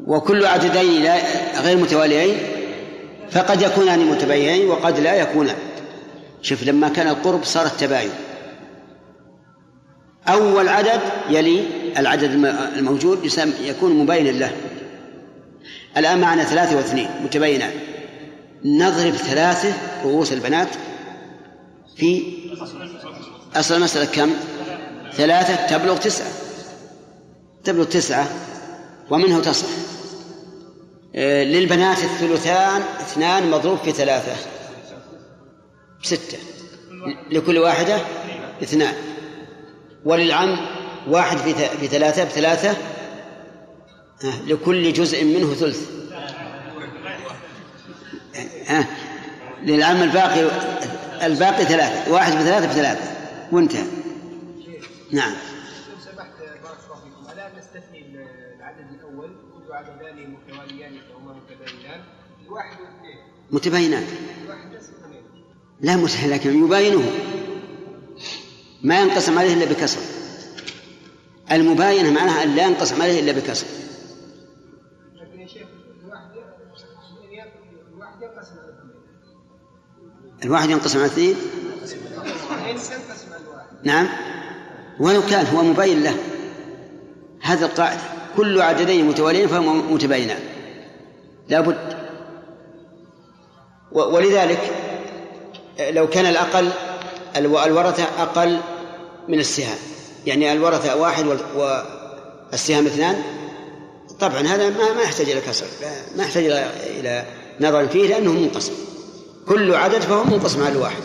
وكل عددين غير متواليين فقد يكونان متباينين وقد لا يكونان شوف لما كان القرب صار التباين. أول عدد يلي العدد الموجود يكون مبينا له. الآن معنا ثلاثة واثنين متباينان نضرب ثلاثة رؤوس البنات في أصل المسألة كم؟ ثلاثة تبلغ تسعة. تبلغ تسعة ومنه تصح. آه، للبنات الثلثان اثنان مضروب في ثلاثة. ستة. لكل واحدة اثنان. وللعم واحد في ثلاثة بثلاثة. آه، لكل جزء منه ثلث. ها للعم الباقي الباقي ثلاثة. واحد بثلاثة بثلاثة. وانتهى. نعم. متواليان فهما متباينان. الواحد الواحد لا مت... لكن يباينه. ما ينقسم عليه إلا بكسر. المباينة معناها أن لا ينقسم عليه إلا بكسر. لكن يا شيخ الواحد ينقسم على الاثنين الواحد ينقسم على اثنين؟ نعم. ولو كان هو مبين له. هذا القاعدة. كل عددين متواليين فهما متباينان. لابد و- ولذلك لو كان الأقل الو- الورثة أقل من السهام. يعني الورثة واحد وال- والسهام اثنان طبعا هذا ما ما يحتاج إلى كسر لا- ما يحتاج إلى إلى نظر فيه لأنه منقسم. كل عدد فهو منقسم على الواحد.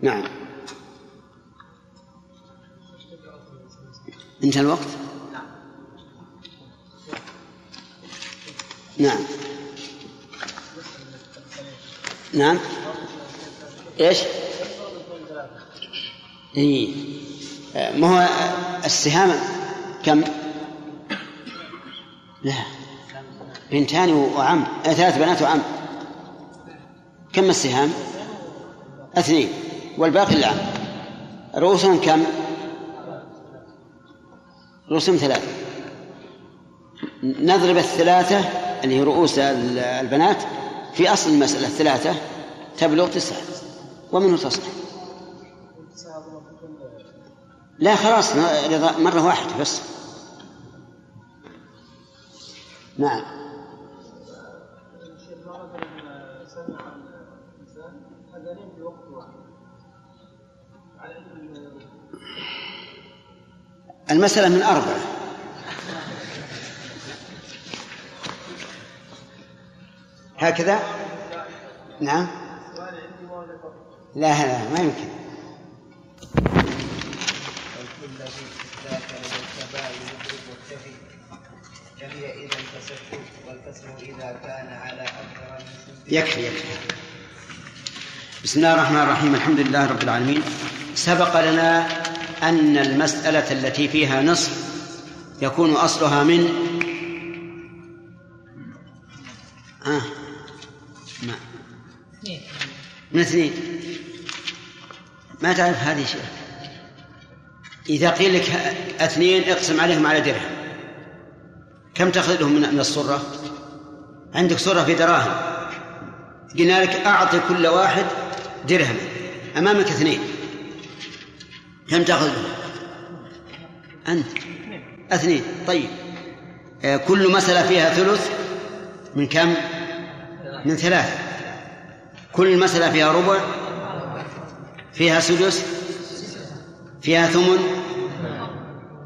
نعم. انتهى الوقت؟ نعم. نعم. إيش؟ اي ما هو السهام كم؟ لا. بنتان وعم. آه، ثلاث بنات وعم. كم السهام؟ اثنين. والباقي للعم رؤوسهم كم؟ رؤوسهم ثلاثة. نضرب الثلاثة اللي هي رؤوس ال- البنات في أصل المسألة. ثلاثة تبلغ تسعة. ومنه تصح. لا خلاص مرة واحدة بس. نعم. المسألة من أربعة. هكذا؟ نعم. لا لا ما يمكن. يكفي يكفي. بسم الله الرحمن الرحيم الحمد لله رب العالمين. سبق لنا أن المسألة التي فيها نصف يكون أصلها من آه ما. من اثنين. ما تعرف هذه شيء. إذا قيل لك اثنين اقسم عليهم على درهم. كم تأخذ لهم من الصرة؟ عندك صرة في دراهم. قلنا لك أعطي كل واحد درهم. أمامك اثنين. كم تأخذ. لهم؟ أنت. اثنين. طيب. آه، كل مسألة فيها ثلث من كم؟ من ثلاثة. كل مسألة فيها ربع؟ فيها سدس؟ فيها ثمن؟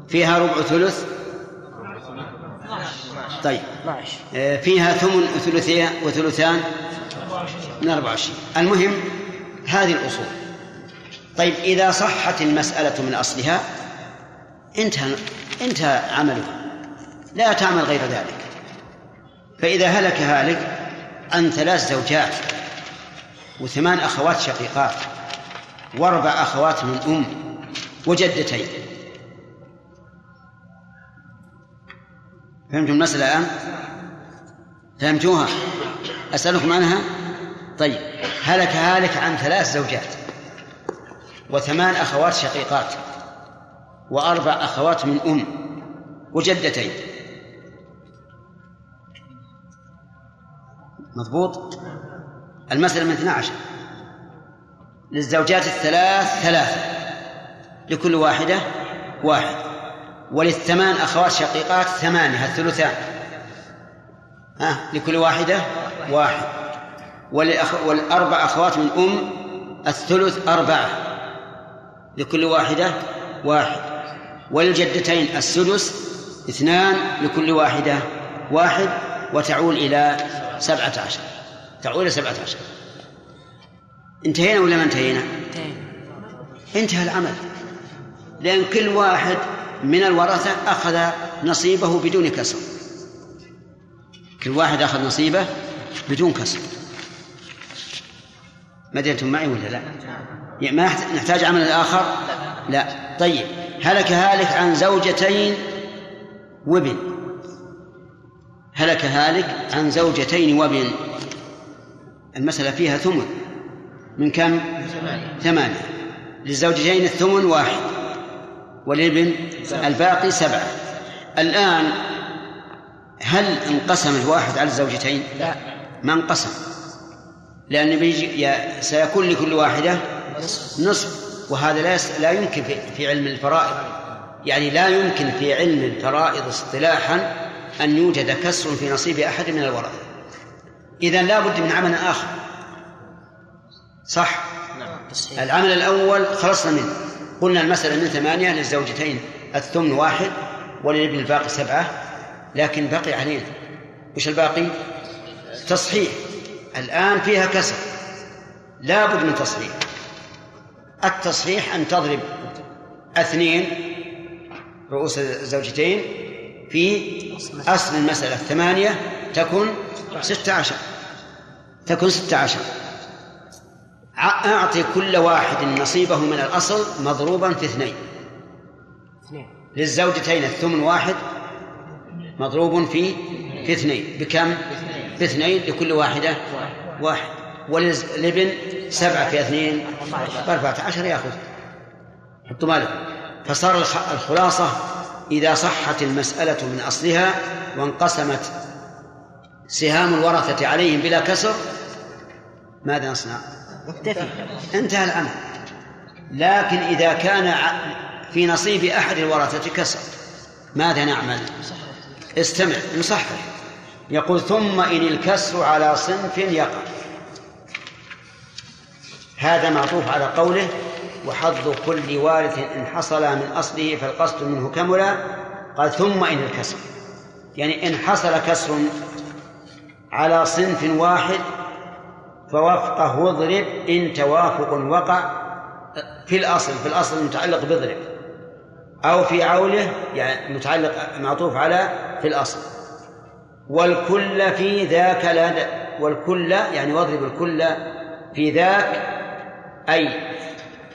فيها ربع ثلث؟ طيب. آه، فيها ثمن وثلثان من 24 المهم هذه الأصول. طيب إذا صحت المسألة من أصلها انتهى انتهى عملها لا تعمل غير ذلك فإذا هلك هالك عن ثلاث زوجات وثمان أخوات شقيقات وأربع أخوات من أم وجدتين فهمتم المسألة الآن؟ فهمتوها؟ أسألكم عنها؟ طيب هلك هالك عن ثلاث زوجات وثمان أخوات شقيقات وأربع أخوات من أم وجدتين. مضبوط؟ المسألة من 12 للزوجات الثلاث ثلاثة لكل واحدة واحد. وللثمان أخوات شقيقات ثمانية الثلثان. ها؟ لكل واحدة واحد. والأربع أخوات من أم الثلث أربعة. لكل واحدة واحد. وللجدتين السدس اثنان لكل واحدة واحد وتعول إلى سبعة عشر. تعول إلى سبعة عشر. انتهينا ولا ما انتهينا؟ انتهى العمل. لأن كل واحد من الورثة أخذ نصيبه بدون كسر. كل واحد أخذ نصيبه بدون كسر. أنتم معي ولا لا؟ يعني ما نحتاج عمل آخر؟ لا. طيب. هلك هالك عن زوجتين وابن هلك هالك عن زوجتين وابن المسألة فيها ثمن. من كم؟ ثمانية. للزوجتين الثمن واحد. وللابن الباقي سبعة. الآن هل انقسم الواحد على الزوجتين؟ لا. ما انقسم. لأن بيجي سيكون لكل واحدة نصف. وهذا لا. لا يمكن في... في علم الفرائض. يعني لا يمكن في علم الفرائض اصطلاحا أن يوجد كسر في نصيب أحد من الورثة. إذا لا بد من عمل آخر. صح؟ العمل الأول خلصنا منه. قلنا المسألة من ثمانية للزوجتين الثمن واحد وللابن الباقي سبعة لكن بقي علينا وش الباقي؟ تصحيح. الآن فيها كسر. لا بد من تصحيح. التصحيح أن تضرب اثنين رؤوس الزوجتين في أصل المسألة. الثمانية تكن ستة عشر. تكن ستة عشر. أعطي كل واحد نصيبه من الأصل مضروبا في اثنين. للزوجتين الثمن واحد مضروب في في اثنين. بكم؟ باثنين لكل واحدة. واحد. وللابن سبعة في اثنين. بأربعة عشر يأخذ حطوا مالك. فصار الخلاصة إذا صحت المسألة من أصلها وانقسمت سهام الورثة عليهم بلا كسر ماذا نصنع؟ نكتفي انتهى الأمر. لكن إذا كان في نصيب أحد الورثة كسر ماذا نعمل؟ استمع. نصحح. يقول ثم إن الكسر على صنف يقع. هذا معطوف على قوله وحظ كل وارث إن حصل من أصله فالقصد منه كملا قال ثم إن الكسر. يعني إن حصل كسر على صنف واحد فوفقه واضرب إن توافق وقع في الأصل في الأصل المتعلق بضرب. أو في عوله يعني متعلق معطوف على في الأصل. والكل في ذاك لا والكل يعني واضرب الكل في ذاك أي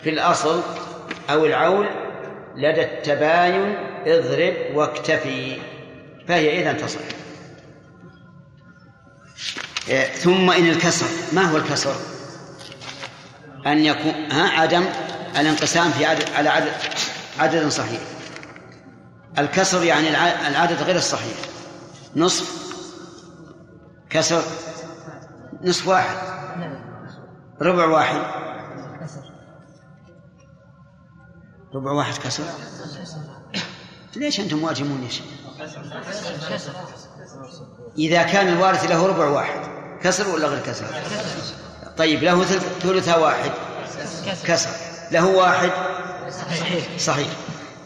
في الأصل أو العول لدى التباين اضرب واكتفي فهي إذا تصل إيه، ثم إن الكسر ما هو الكسر؟ أن يكون ها عدم الانقسام في عدد على عدد عدد صحيح. الكسر يعني العدد غير الصحيح. نصف كسر؟ نصف واحد. ربع واحد. ربع واحد كسر؟ ليش أنتم واجمون يا شيخ؟ إذا كان الوارث له ربع واحد كسر ولا غير كسر؟ طيب له ثلث واحد. كسر. له واحد؟ صحيح. صحيح.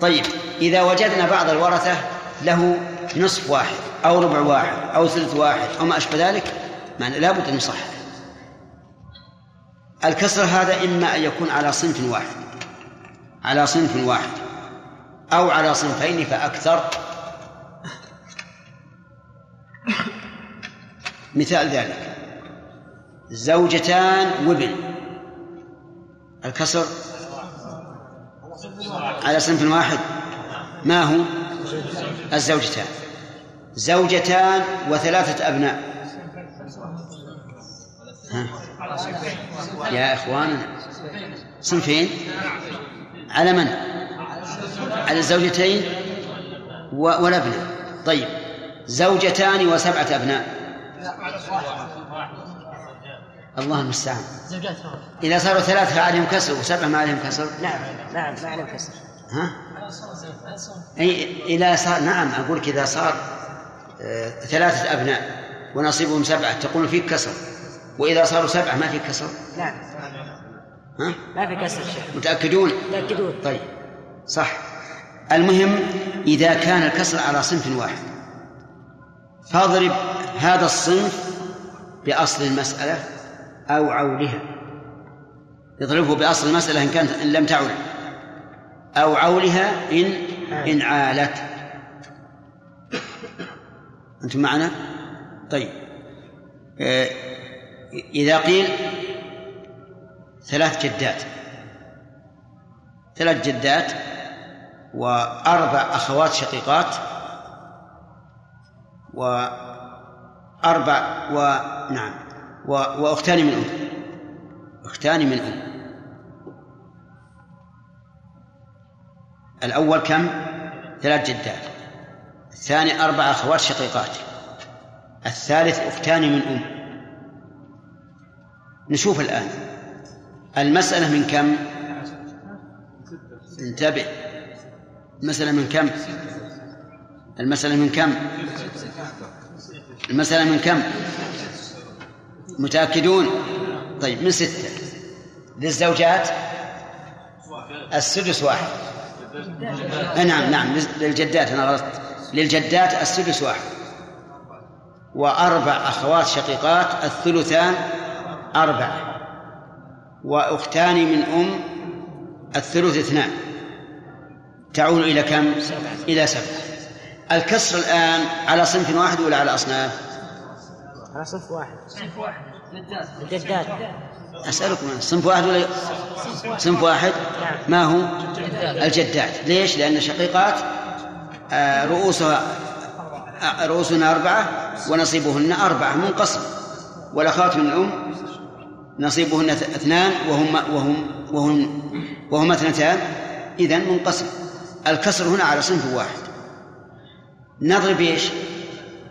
طيب إذا وجدنا بعض الورثة له نصف واحد أو ربع واحد أو ثلث واحد أو ما أشبه ذلك معنى لابد أن يصحح الكسر هذا إما أن يكون على صنف واحد على صنف واحد أو على صنفين فأكثر. مثال ذلك زوجتان وابن الكسر على صنف واحد ما هو؟ الزوجتان. زوجتان وثلاثة أبناء. ها. يا إخواننا صنفين. على من؟ على الزوجتين والابن طيب زوجتان وسبعة أبناء. الله المستعان. إذا صاروا ثلاثة عليهم كسر وسبعة ما عليهم كسر؟ نعم نعم ما عليهم كسر. ها؟ أي إذا صار نعم أقول لك إذا صار آه ثلاثة أبناء ونصيبهم سبعة تقول فيك كسر. وإذا صاروا سبعة ما فيك كسر؟ نعم ها؟ ما في كسر شيخ. متأكدون؟ متأكدون. طيب صح. المهم إذا كان الكسر على صنف واحد فاضرب هذا الصنف بأصل المسألة أو عولها. اضربه بأصل المسألة إن كانت إن لم تعل أو عولها إن إن عالت. أنتم معنا؟ طيب. آه، إذا قيل ثلاث جدات. ثلاث جدات وأربع أخوات شقيقات وأربع ونعم. وأختان من أم أختان من أم الأول كم؟ ثلاث جدات الثاني أربع أخوات شقيقات الثالث أختان من أم نشوف الآن المسألة من كم؟ انتبه المسألة من كم؟ المسألة من كم؟ المسألة من كم؟ متأكدون؟ طيب من ستة للزوجات السدس واحد نعم نعم للجدات أنا غلطت. للجدات السدس واحد. وأربع أخوات شقيقات الثلثان أربعة وأختان من أم الثلث اثنان. تعود إلى كم؟ إلى سبعة الكسر الآن على صنف واحد ولا على أصناف؟ على صنف واحد. الجدات أسألكم صنف واحد ولا صنف واحد؟ ما هو؟ الجدات ليش؟ لأن الشقيقات آه، رؤوسها آه، رؤوسهن أربعة ونصيبهن أربعة منقسم والأخوات من الأم نصيبهن اثنان وهم وهم وهم وهما اثنتان إذا منقسم الكسر هنا على صنف واحد نضرب إيش؟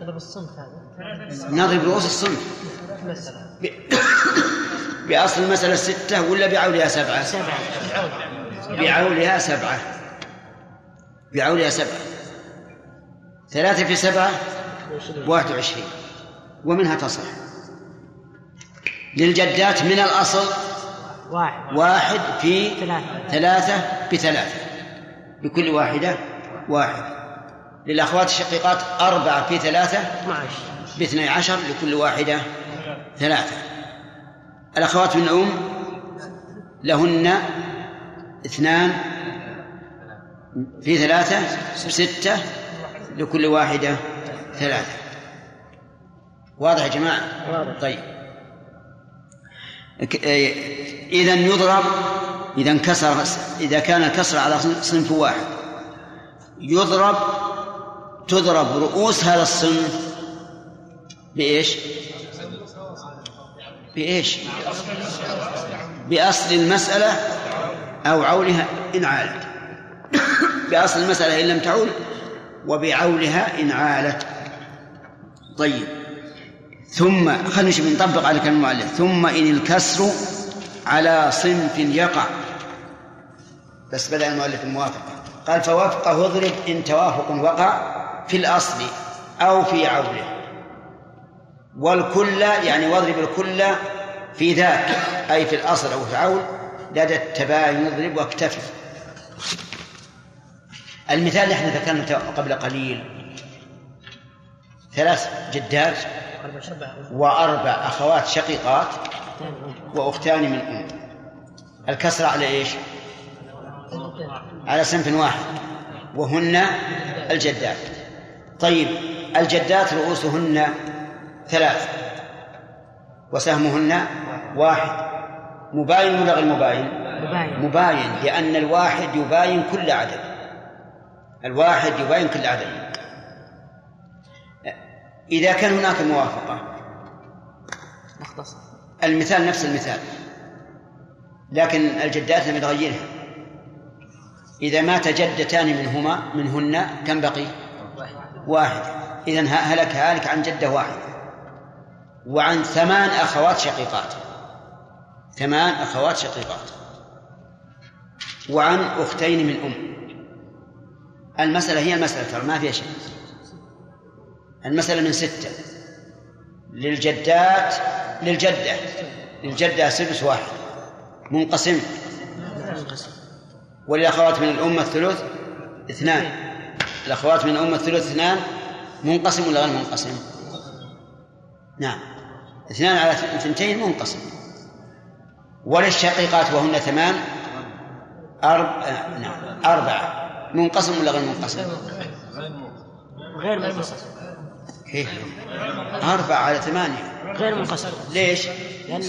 نضرب الصنف هذا نضرب رؤوس الصنف. بأصل المسألة ستة ولا بعولها سبعة؟ سبعة. بعولها سبعة. بعولها سبعة. ثلاثة في سبعة؟ واحد وعشرين. ومنها تصح. للجدات من الأصل؟ واحد. واحد في ثلاثة. ثلاثة بثلاثة لكل واحدة؟ واحد. للأخوات الشقيقات أربعة في ثلاثة؟ 12 باثني عشر لكل واحدة؟ ثلاثة. الأخوات من أم لهن اثنان في ثلاثة ستة لكل واحدة ثلاثة واضح يا جماعة؟ واضح. طيب إذا يضرب إذا انكسر إذا كان الكسر على صنف واحد يضرب تضرب رؤوس هذا الصنف بإيش؟ بإيش؟ بأصل المسألة أو عولها إن عالت. بأصل المسألة إن لم تعول وبعولها إن عالت. طيب. ثم خلينا نشوف نطبق على كلام المؤلف. ثم إن الكسر على صنف يقع. بس بدأ المؤلف الموافقة قال فوافقه اضرب إن توافق وقع في الأصل أو في عوله. والكل يعني واضرب الكل في ذاك أي في الأصل أو في العول لدى التباين يضرب واكتفي. المثال اللي إحنا ذكرنا قبل قليل. ثلاث جدات وأربع أخوات شقيقات وأختان من أم. الكسر على إيش؟ على صنف واحد. وهن الجدات. طيب الجدات رؤوسهن ثلاث وسهمهن واحد مباين ولا غير مباين؟ مباين. مباين لأن الواحد يباين كل عدد. الواحد يباين كل عدد. إذا كان هناك موافقة. نختصر المثال نفس المثال. لكن الجدات لم يتغيرها. إذا مات جدتان منهما منهن كم بقي؟ واحد. إذا هلك هالك عن جدة واحدة. وعن ثمان أخوات شقيقات. ثمان أخوات شقيقات. وعن أختين من أم. المسألة هي المسألة ترى ما فيها شيء. المسألة من ستة. للجدات للجدة. للجدة سدس واحد. منقسم. وللأخوات من الأمة الثلث اثنان. الأخوات من الأمة الثلث اثنان منقسم ولا غير منقسم؟ نعم. اثنان على اثنتين منقسم. وللشقيقات وهن ثمان؟ أرب... آه، نعم أربعة. منقسم ولا غير منقسم؟ غير منقسم. كيف؟ أربعة على ثمانية. غير منقسم. ليش؟ لأن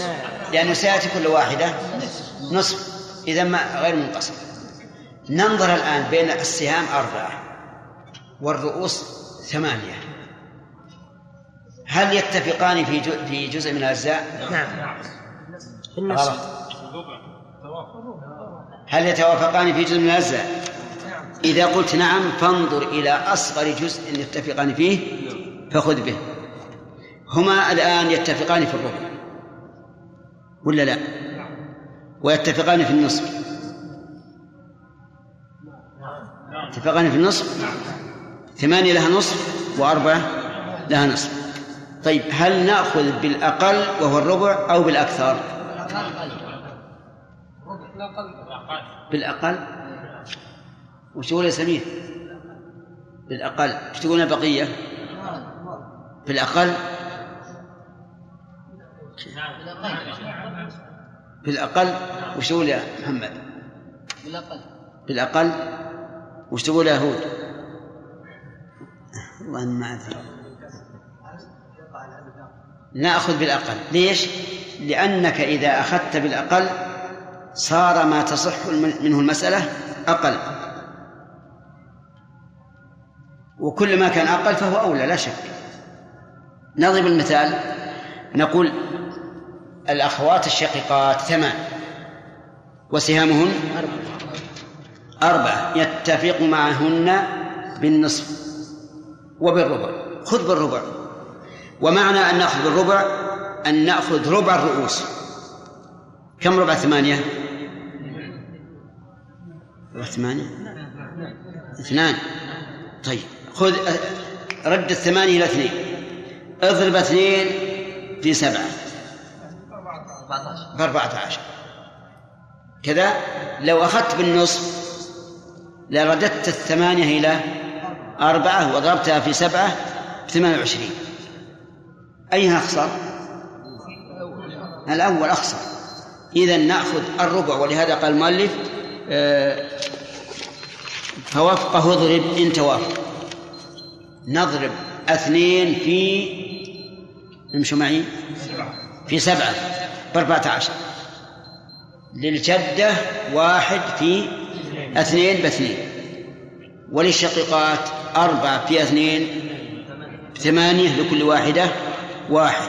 لأنه سيأتي كل واحدة نصف. إذا ما غير منقسم. ننظر الآن بين السهام أربعة والرؤوس ثمانية. هل يتفقان في في جزء من الأجزاء؟ نعم. في النصف غلط هل يتوافقان في جزء من الأجزاء؟ إذا قلت نعم فانظر إلى أصغر جزء يتفقان فيه فخذ به. هما الآن يتفقان في الربع. ولا لا؟ ويتفقان في النصف. اتفقان في النصف؟ ثمانية لها نصف وأربعة لها نصف. طيب هل نأخذ بالأقل وهو الربع أو بالأكثر؟ بالأقل. وش تقول يا سمير؟ بالأقل. إيش تقول البقية بالأقل. بالأقل. وش تقول يا محمد؟ بالأقل. بالأقل وش تقول يا هود والله ما أدري. نأخذ بالأقل. ليش؟ لأنك إذا أخذت بالأقل صار ما تصح منه المسألة أقل. وكل ما كان أقل فهو أولى لا شك. نضرب المثال. نقول الأخوات الشقيقات ثمان وسهامهن أربعة. يتفق معهن بالنصف وبالربع. خذ بالربع. ومعنى أن نأخذ بالربع أن نأخذ ربع الرؤوس. كم ربع ثمانية؟ ربع ثمانية؟ اثنان. طيب خذ رد الثمانية إلى اثنين. اضرب اثنين في سبعة. بأربعة عشر. كذا؟ لو أخذت بالنصف لرددت الثمانية إلى أربعة وضربتها في سبعة بثمانية وعشرين. أيها أخسر؟ الأول أخسر. إذا نأخذ الربع ولهذا قال المؤلف آه، فوفقه اضرب إن توافق. نضرب اثنين في امشوا معي في سبعة بأربعة عشر. للجدة واحد في اثنين باثنين. وللشقيقات أربعة في اثنين ثمانية لكل واحدة. واحد.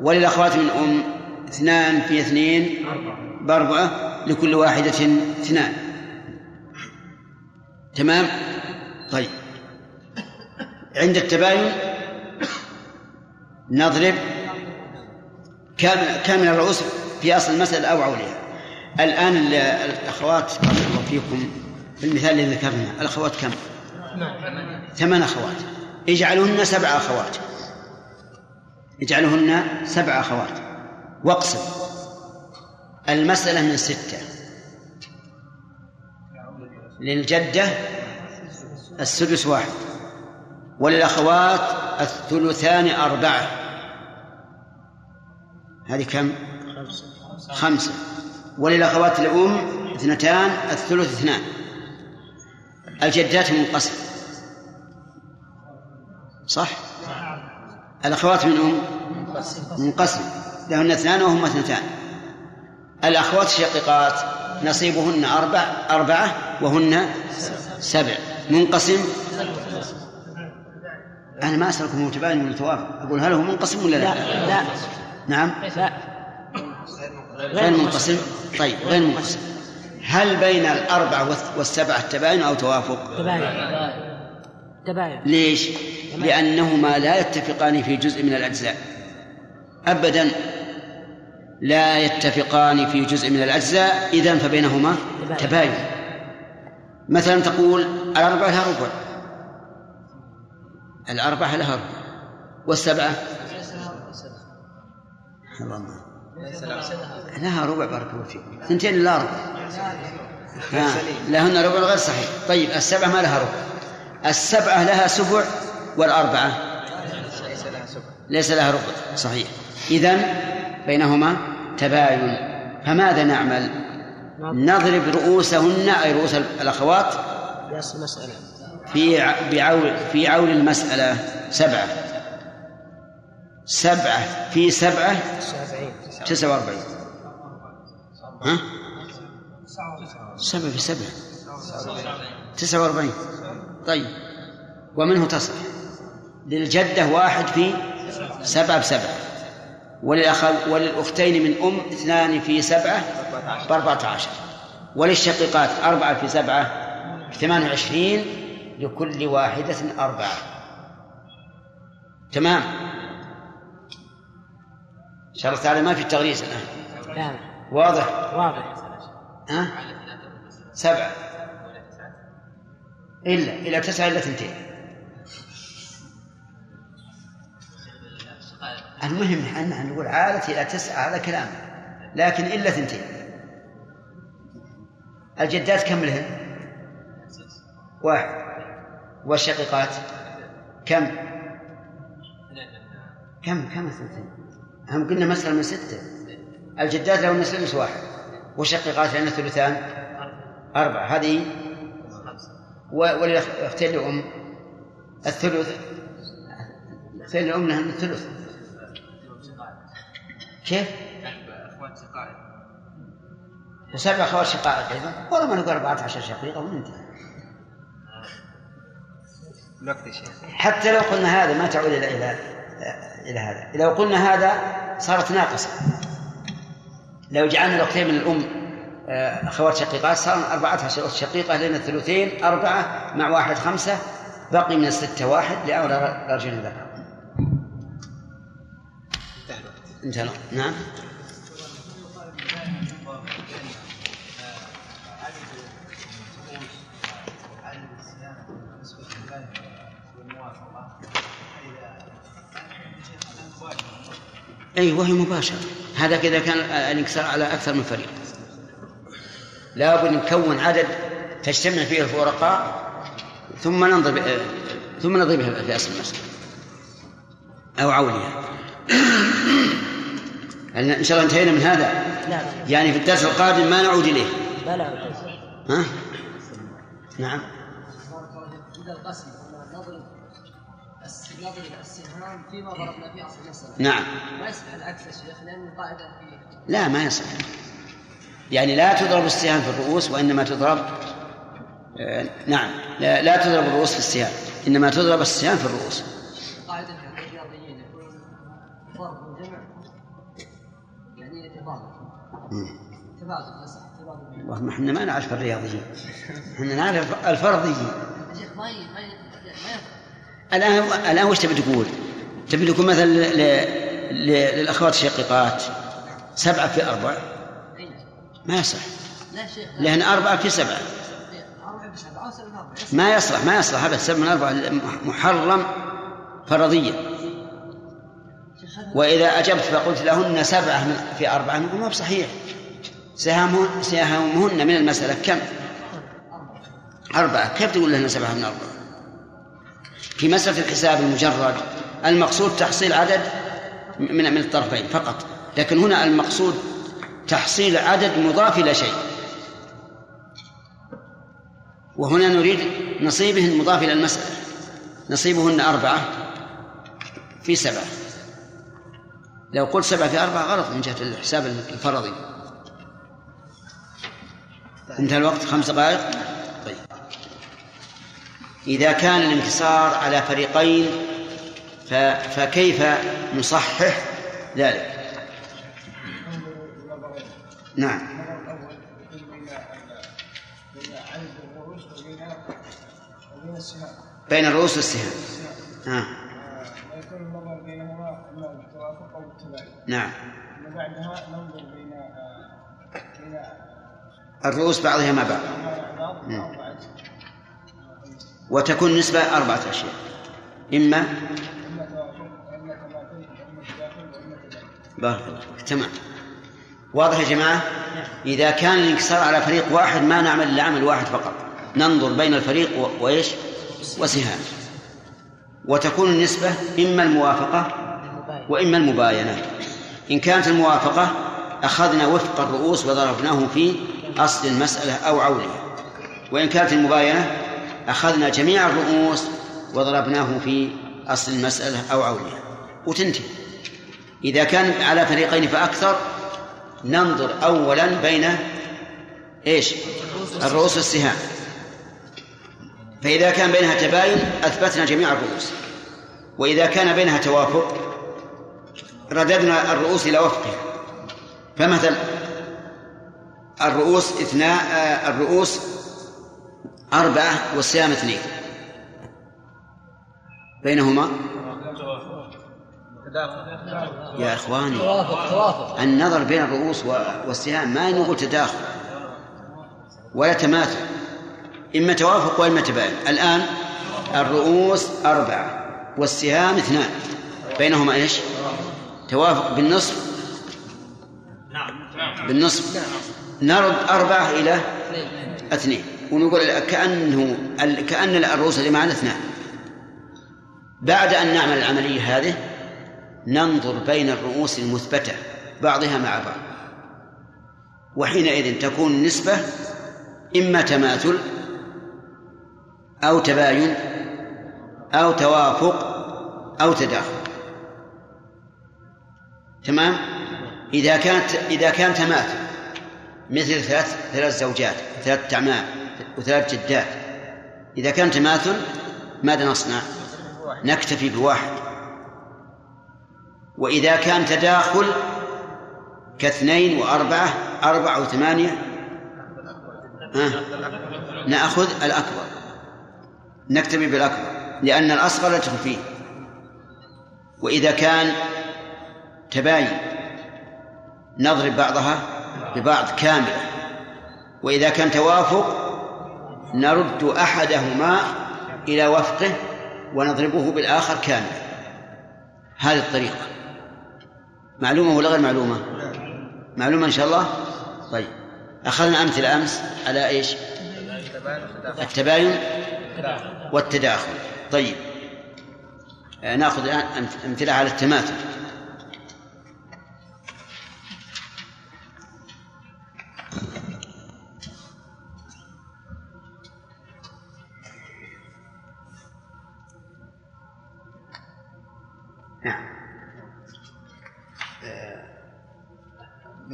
وللأخوات من أم اثنان في اثنين بأربعة لكل واحدة اثنان. تمام؟ طيب. عند التباين نضرب كامل كامل الرؤوس في أصل المسألة أو عولها. الآن ال- الأخوات بارك الله فيكم. في المثال الذي ذكرنا الأخوات كم؟ ثمان أخوات. اجعلهن سبع أخوات. اجعلهن سبع أخوات. واقسم المسألة من ستة. للجدة السدس واحد. وللأخوات الثلثان أربعة. هذه كم؟ خمسة. وللأخوات الأم اثنتان الثلث اثنان. الجدات منقسم. صح؟ الأخوات من أم منقسم. لهن اثنان وهما اثنتان. الأخوات الشقيقات نصيبهن أربع أربعة وهن سبع. منقسم؟ أنا ما أسألكم هو تباين ولا توافق. أقول هل هو منقسم ولا لا؟ لا لا. نعم. لا. غير منقسم. طيب غير منقسم. هل بين الأربعة والسبعة التباين أو توافق؟ تباين. تباين. ليش؟ لأنهما لا يتفقان في جزء من الأجزاء. أبدا لا يتفقان في جزء من الأجزاء إذا فبينهما تباين. مثلا تقول الأربعة لها ربع. الأربعة لها ربع. والسبعة؟ الله لها ربع بارك الله فيك. اثنتين لا ربع. لهن ربع غير صحيح. طيب السبعة ما لها ربع. السبعة لها سبع والأربعة ليس لها ربع. صحيح. إذن بينهما تباين. فماذا نعمل؟ نضرب رؤوسهن أي رؤوس الأخوات في ع- بعول في عول المسألة. سبعة. سبعة. في سبعة؟ تسعة وأربعين. ها؟ سبعة في سبعة. تسعة وأربعين. طيب. ومنه تصح. للجدة واحد في سبعة بسبعة. وللأخ وللأختين من أم اثنان في سبعة بأربعة عشر وللشقيقات أربعة في سبعة ثمان وعشرين لكل واحدة أربعة. تمام؟ إن شاء الله تعالى ما في تغريس الآن. واضح؟ واضح. ها؟ سبعة. إلا إلى تسعة إلا ثنتين المهم أن نقول عادة إلى تسعة هذا كلام لكن إلا ثنتين الجدات كم لهن؟ واحد. والشقيقات؟ كم؟ كم؟ كم الثنتين؟ هم قلنا مسألة من ستة. الجدات لهن ثلث واحد والشقيقات لهن ثلثان؟ أربعة. هذه وللأختين لأم الثلث. الأختين لأم لهن الثلث. كيف؟ وسبع أخوات شقائق أيضا. والله ما نقول 14 شقيقة وننتهي الوقت يا شيخ. حتى لو قلنا هذا ما تعود إلى إلى إلى هذا. لو قلنا هذا صارت ناقصة. لو جعلنا الأختين من الأم آه، أخوات شقيقات صار أربعة شقيقة لنا الثلثين أربعة مع واحد خمسة بقي من الستة واحد لأولى رجل ذكر. انتهى. نعم. أي وهي مباشرة. هذا إذا كان الانكسار على أكثر من فريق. لابد نكون عدد تجتمع فيه الفرقاء ثم ننظر ب- ثم نضربها في أصل المسألة. أو عولها إن شاء الله انتهينا من هذا؟ لا يعني في الدرس القادم ما نعود إليه. بلى ها؟ نعم. إذا القسم نضرب الس- نضرب السهام فيما ضربنا في أصل المسألة نعم. ما يصح العكس يا شيخ لأن القاعدة في لا ما يصح. يعني لا تضرب السهام في الرؤوس وإنما تضرب آه نعم لا, لا تضرب الرؤوس في السهام إنما تضرب السهام في الرؤوس. قاعدة الرياضيين ضرب وجمع يعني تبادل تبادل والله إحنا ما نعرف الرياضيين إحنا نعرف الفرضيين. الآن الآن وش تبي تقول؟ تبي تقول مثلا ل... ل... للأخوات الشقيقات سبعة في نعم. ما يصح. لأن أربعة في سبعة. ما يصلح ما يصلح. هذا سبع من أربعة. محرم فرضيا وإذا أجبت فقلت لهن سبعة في أربعة ما بصحيح. سهامهن من المسألة. كم؟ أربعة. كيف تقول لهن سبعة من أربعة؟ في مسألة الحساب المجرد المقصود تحصيل عدد من من الطرفين فقط. لكن هنا المقصود تحصيل عدد مضاف إلى شيء. وهنا نريد نصيبه المضاف إلى المسألة. نصيبهن أربعة في سبعة. لو قلت سبعة في أربعة غلط من جهة الحساب الفرضي. انتهى الوقت. خمس دقائق. طيب. إذا كان الانتصار على فريقين. فكيف نصحح ذلك؟ نعم. بين الرؤوس والسهام. آه. ويكون النظر بينهما اما التوافق أو نعم. ثم بعدها ننظر بين بين الرؤوس بعضها مع بعض وتكون نسبة أربعة أشياء إما بارك الله تمام. واضح يا جماعة؟ إذا كان الانكسار على فريق واحد ما نعمل إلا عمل واحد فقط. ننظر بين الفريق و... وإيش؟ وسهام. وتكون النسبة إما الموافقة وإما المباينة. إن كانت الموافقة أخذنا وفق الرؤوس وضربناه في أصل المسألة أو عولها وإن كانت المباينة أخذنا جميع الرؤوس وضربناه في أصل المسألة أو عولها وتنتهي. إذا كان على فريقين فأكثر ننظر أولا بين إيش؟ الرؤوس والسهام. فإذا كان بينها تباين أثبتنا جميع الرؤوس. وإذا كان بينها توافق رددنا الرؤوس إلى وفقها. فمثل الرؤوس اثناء آه، الرؤوس أربعة والصيام اثنين. بينهما يا إخواني النظر بين الرؤوس والسهام ما نقول تداخل ولا تماثل إما توافق وإما تباين الآن الرؤوس أربعة والسهام اثنان بينهما إيش؟ توافق بالنصف؟ بالنصف. نرد أربعة إلى اثنين. ونقول كأنه كأن الرؤوس اللي معنا اثنان. بعد أن نعمل العملية هذه ننظر بين الرؤوس المثبتة بعضها مع بعض. وحينئذ تكون النسبة إما تماثل أو تباين أو توافق أو تداخل. تمام؟ إذا كانت إذا كان تماثل مثل ثلاث ثلاث زوجات ثلاث تعمام وثلاث جدات إذا كان تماثل ماذا نصنع؟ نكتفي بواحد. وإذا كان تداخل كاثنين وأربعة أربعة وثمانية ها؟ نأخذ الأكبر. نكتفي بالأكبر لأن الأصغر لا فيه وإذا كان تباين نضرب بعضها ببعض كاملة. وإذا كان توافق نرد أحدهما إلى وفقه ونضربه بالآخر كاملا هذه الطريقة. معلومة ولا غير معلومة؟ معلومة إن شاء الله؟ طيب أخذنا أمثلة أمس على إيش؟ التباين والتداخل طيب آه، ناخذ الآن أمث- أمثلة على التماثل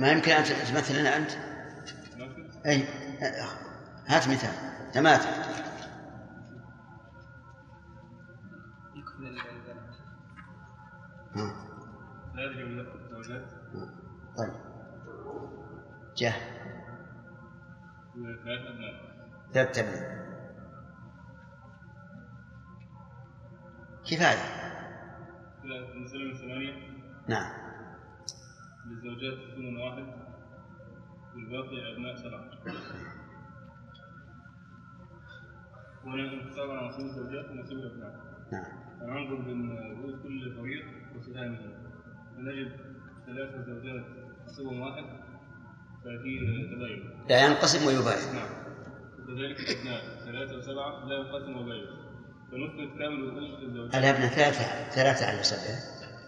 ما يمكن أن تمثل لنا أنت؟ أي هات مثال تماثل. طيب. جه. ثلاث أبناء كفاية نعم. للزوجات ثمن واحد والباقي أبناء سبعة. انقسام على نصيب الزوجات ونصيب الأبناء. نعم. فننظر بين رؤوس كل فريق وسهامه فنجد ثلاثة زوجات نصيبهم واحد ففي تباين. لا ينقسم ويباين. نعم. وكذلك الأبناء ثلاثة وسبعة لا ينقسم وباين فنثبت كامل رؤوس الزوجات. الأبناء ثلاثة ثلاثة على سبعة.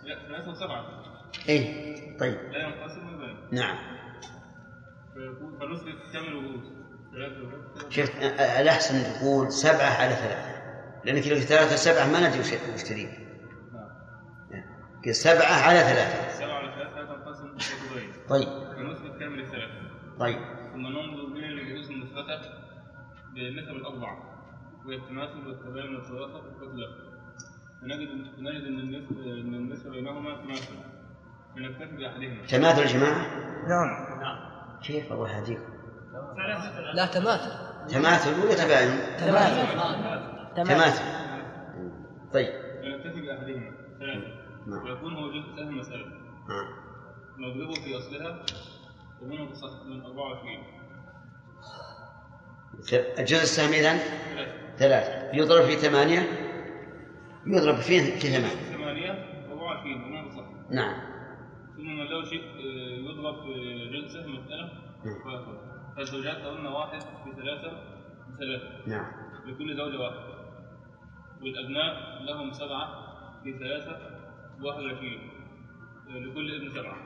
لا ثلاثة وسبعة. إيه طيب. لا ينقسم نعم. رؤوس ثلاثة وثلاثة شفت الأحسن تقول سبعة على ثلاثة. لأنك لو ثلاثة سبعة ما ندري وش تريد نعم. قل سبعة على ثلاثة. سبعة على ثلاثة لا تنقسم طيب. فنثبت كامل الثلاثة طيب. ثم ننظر بين الرؤوس المثبتة بالنسب الأربعة. وهي التماثل والتباين والتوافق والتداخل فنجد نجد أن النسبة بينهما تماثل. تماثل يا جماعة؟ نعم. كيف الله يهديكم لا تماثل. تماثل ولا تباين؟ تماثل. تماثل. طيب. بأحدهما ثلاثة نعم. ويكون هو جزء سهم مسألة. آه. نضربه في أصلها ومنه تصح من 24 الجزء السهم إذن؟ ثلاثة. يضرب في ثمانية؟ يضرب في في ثمانية ثمانية 24 ومنه تصح نعم. ثم له شيء آه، يضرب في جزء سهم مسألة نعم. فالزوجات لهن واحد في ثلاثة بثلاثة نعم. لكل زوجة واحد. والأبناء لهم سبعة في ثلاثة واحد وعشرين. آه، لكل ابن سبعة.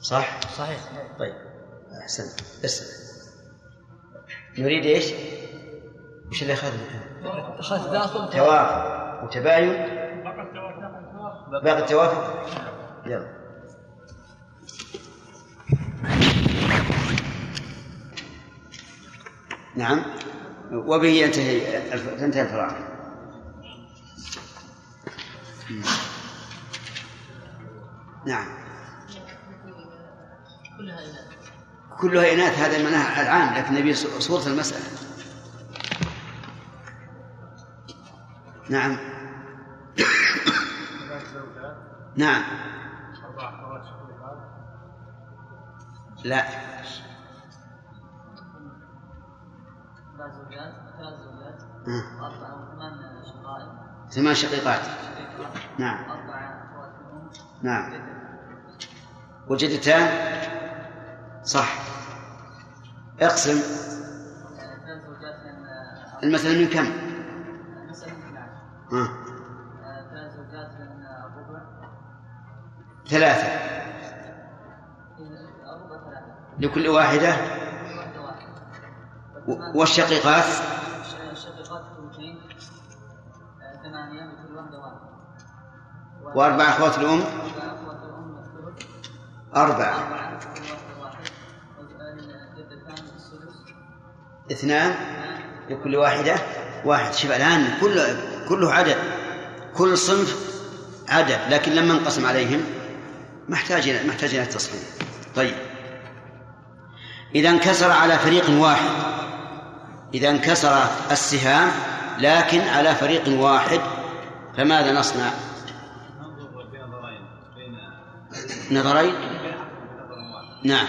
صح؟ صحيح. طيب. أحسنت. اسمع نريد إيش؟ وش اللي اخذنا؟ توافق. وتباين. باقي التوافق؟ يلا. نعم. وبه ينتهي تنتهي الفرائض نعم. كلها إناث هذا معناها العام لكن نبي صورة المسألة. نعم ثلاث زوجات نعم أربع أخوات شقيقات لا ثلاث زوجات ثلاث زوجات آه. وأربع وثمان شقائق ثمان شقيقات. نعم. نعم. وجدتان؟ صح. اقسم. المثل من كم؟ مثلا من ها. ثلاث زوجات من الربع ثلاثة. لكل واحدة؟ والشقيقات؟ الشقيقات ثمانية لكل واحدة واحد وأربع أخوات الأم؟ أربعة اثنان؟ لكل واحدة؟ واحد. شوف الآن كله كله عدد. كل صنف عدد لكن لما انقسم عليهم. محتاج إلى محتاج إلى التصحيح. طيب. إذا انكسر على فريق واحد. إذا انكسر السهام لكن على فريق واحد فماذا نصنع؟ نظرين. نعم.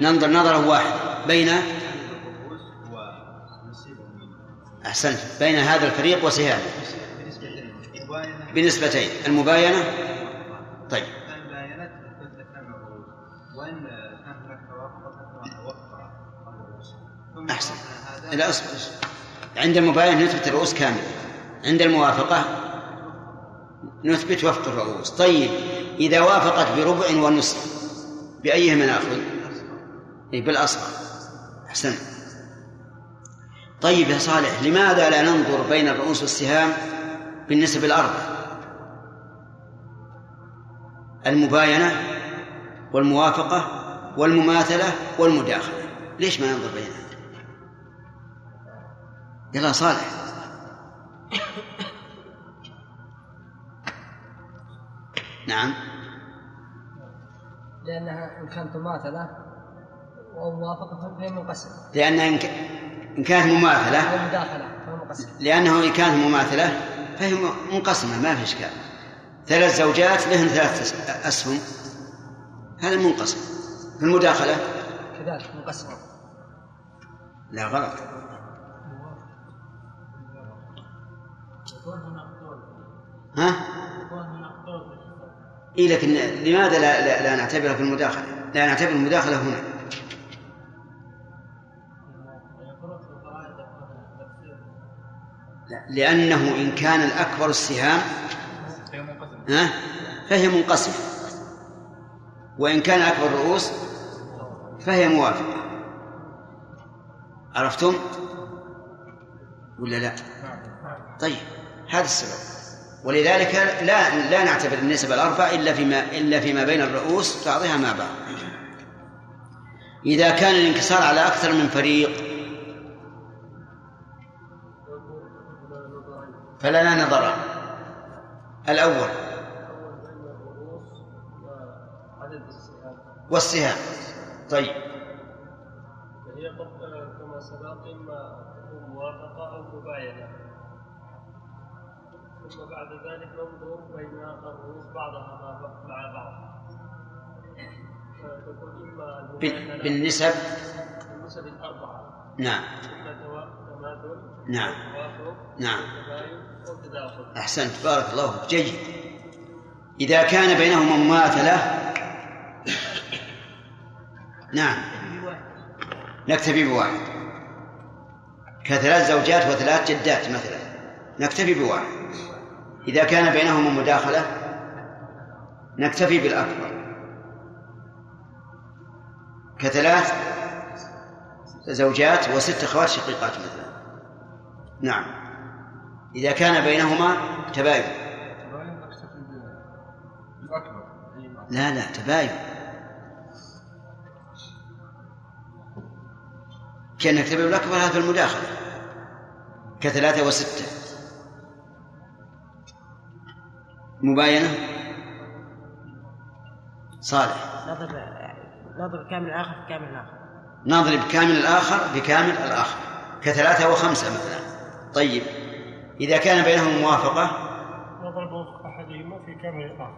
ننظر نظرة واحد بين أحسنت. بين هذا الفريق وسهام بنسبتين مباينة بنسبتين المباينة. طيب. أحسن. لا اصبر. عند المباينة نثبت الرؤوس كاملة. عند الموافقة نثبت وفق الرؤوس. طيب إذا وافقت بربع ونصف بأيهما نأخذ؟ إيه بالأصغر. أحسنت طيب يا صالح لماذا لا ننظر بين الرؤوس والسهام بالنسب الأربع؟ المباينة والموافقة والمماثلة والمداخلة. ليش ما ننظر بينها يلا صالح. نعم. لأنها إن كانت مماثلة وموافقة فهي منقسمة. لأن إن ك- إن كانت مماثلة. أو مداخلة فهي منقسمة. لأنه إن كانت مماثلة فهي منقسمة ما في إشكال. ثلاث زوجات لهن ثلاث أس- أسهم. هذا منقسم. في المداخلة؟ كذلك منقسمة. لا غلط. ها؟ إيه لكن لماذا لا, لا, لا نعتبرها في المداخلة؟ لا نعتبر المداخلة هنا لأنه إن كان الأكبر السهام ها فهي منقسمة وإن كان أكبر الرؤوس فهي موافقة عرفتم؟ ولا لا؟ طيب هذا السبب ولذلك لا لا نعتبر النسب الأربع إلا فيما إلا فيما بين الرؤوس بعضها مع بعض. إذا كان الانكسار على أكثر من فريق فلنا نظران. الأول والسهام. طيب قد كما سبق إما موافقة أو مباينة ثم بعد ذلك ننظر بين الرؤوس بعضها مع- بعض. فتكون إما بالنسب؟ بالنسب الأربعة. نعم. تماثل نعم. نعم. أحسنت. بارك الله فيك. جيد. إذا كان بينهما مماثلة. نعم. نكتفي بواحد. كثلاث زوجات وثلاث جدات مثلا. نكتفي بواحد. إذا كان بينهما مداخلة نكتفي بالأكبر. كثلاث زوجات وست أخوات شقيقات مثلا. نعم. إذا كان بينهما تباين. لا لا تباين. كأن نكتفي بالأكبر هذا في المداخلة. كثلاثة وستة. مباينة؟ صالح. نضرب نضرب كامل الآخر في كامل الآخر. نضرب كامل الآخر بكامل الآخر. كثلاثة وخمسة مثلا. طيب. إذا كان بينهم موافقة؟ نضرب أحدهما في كامل الآخر.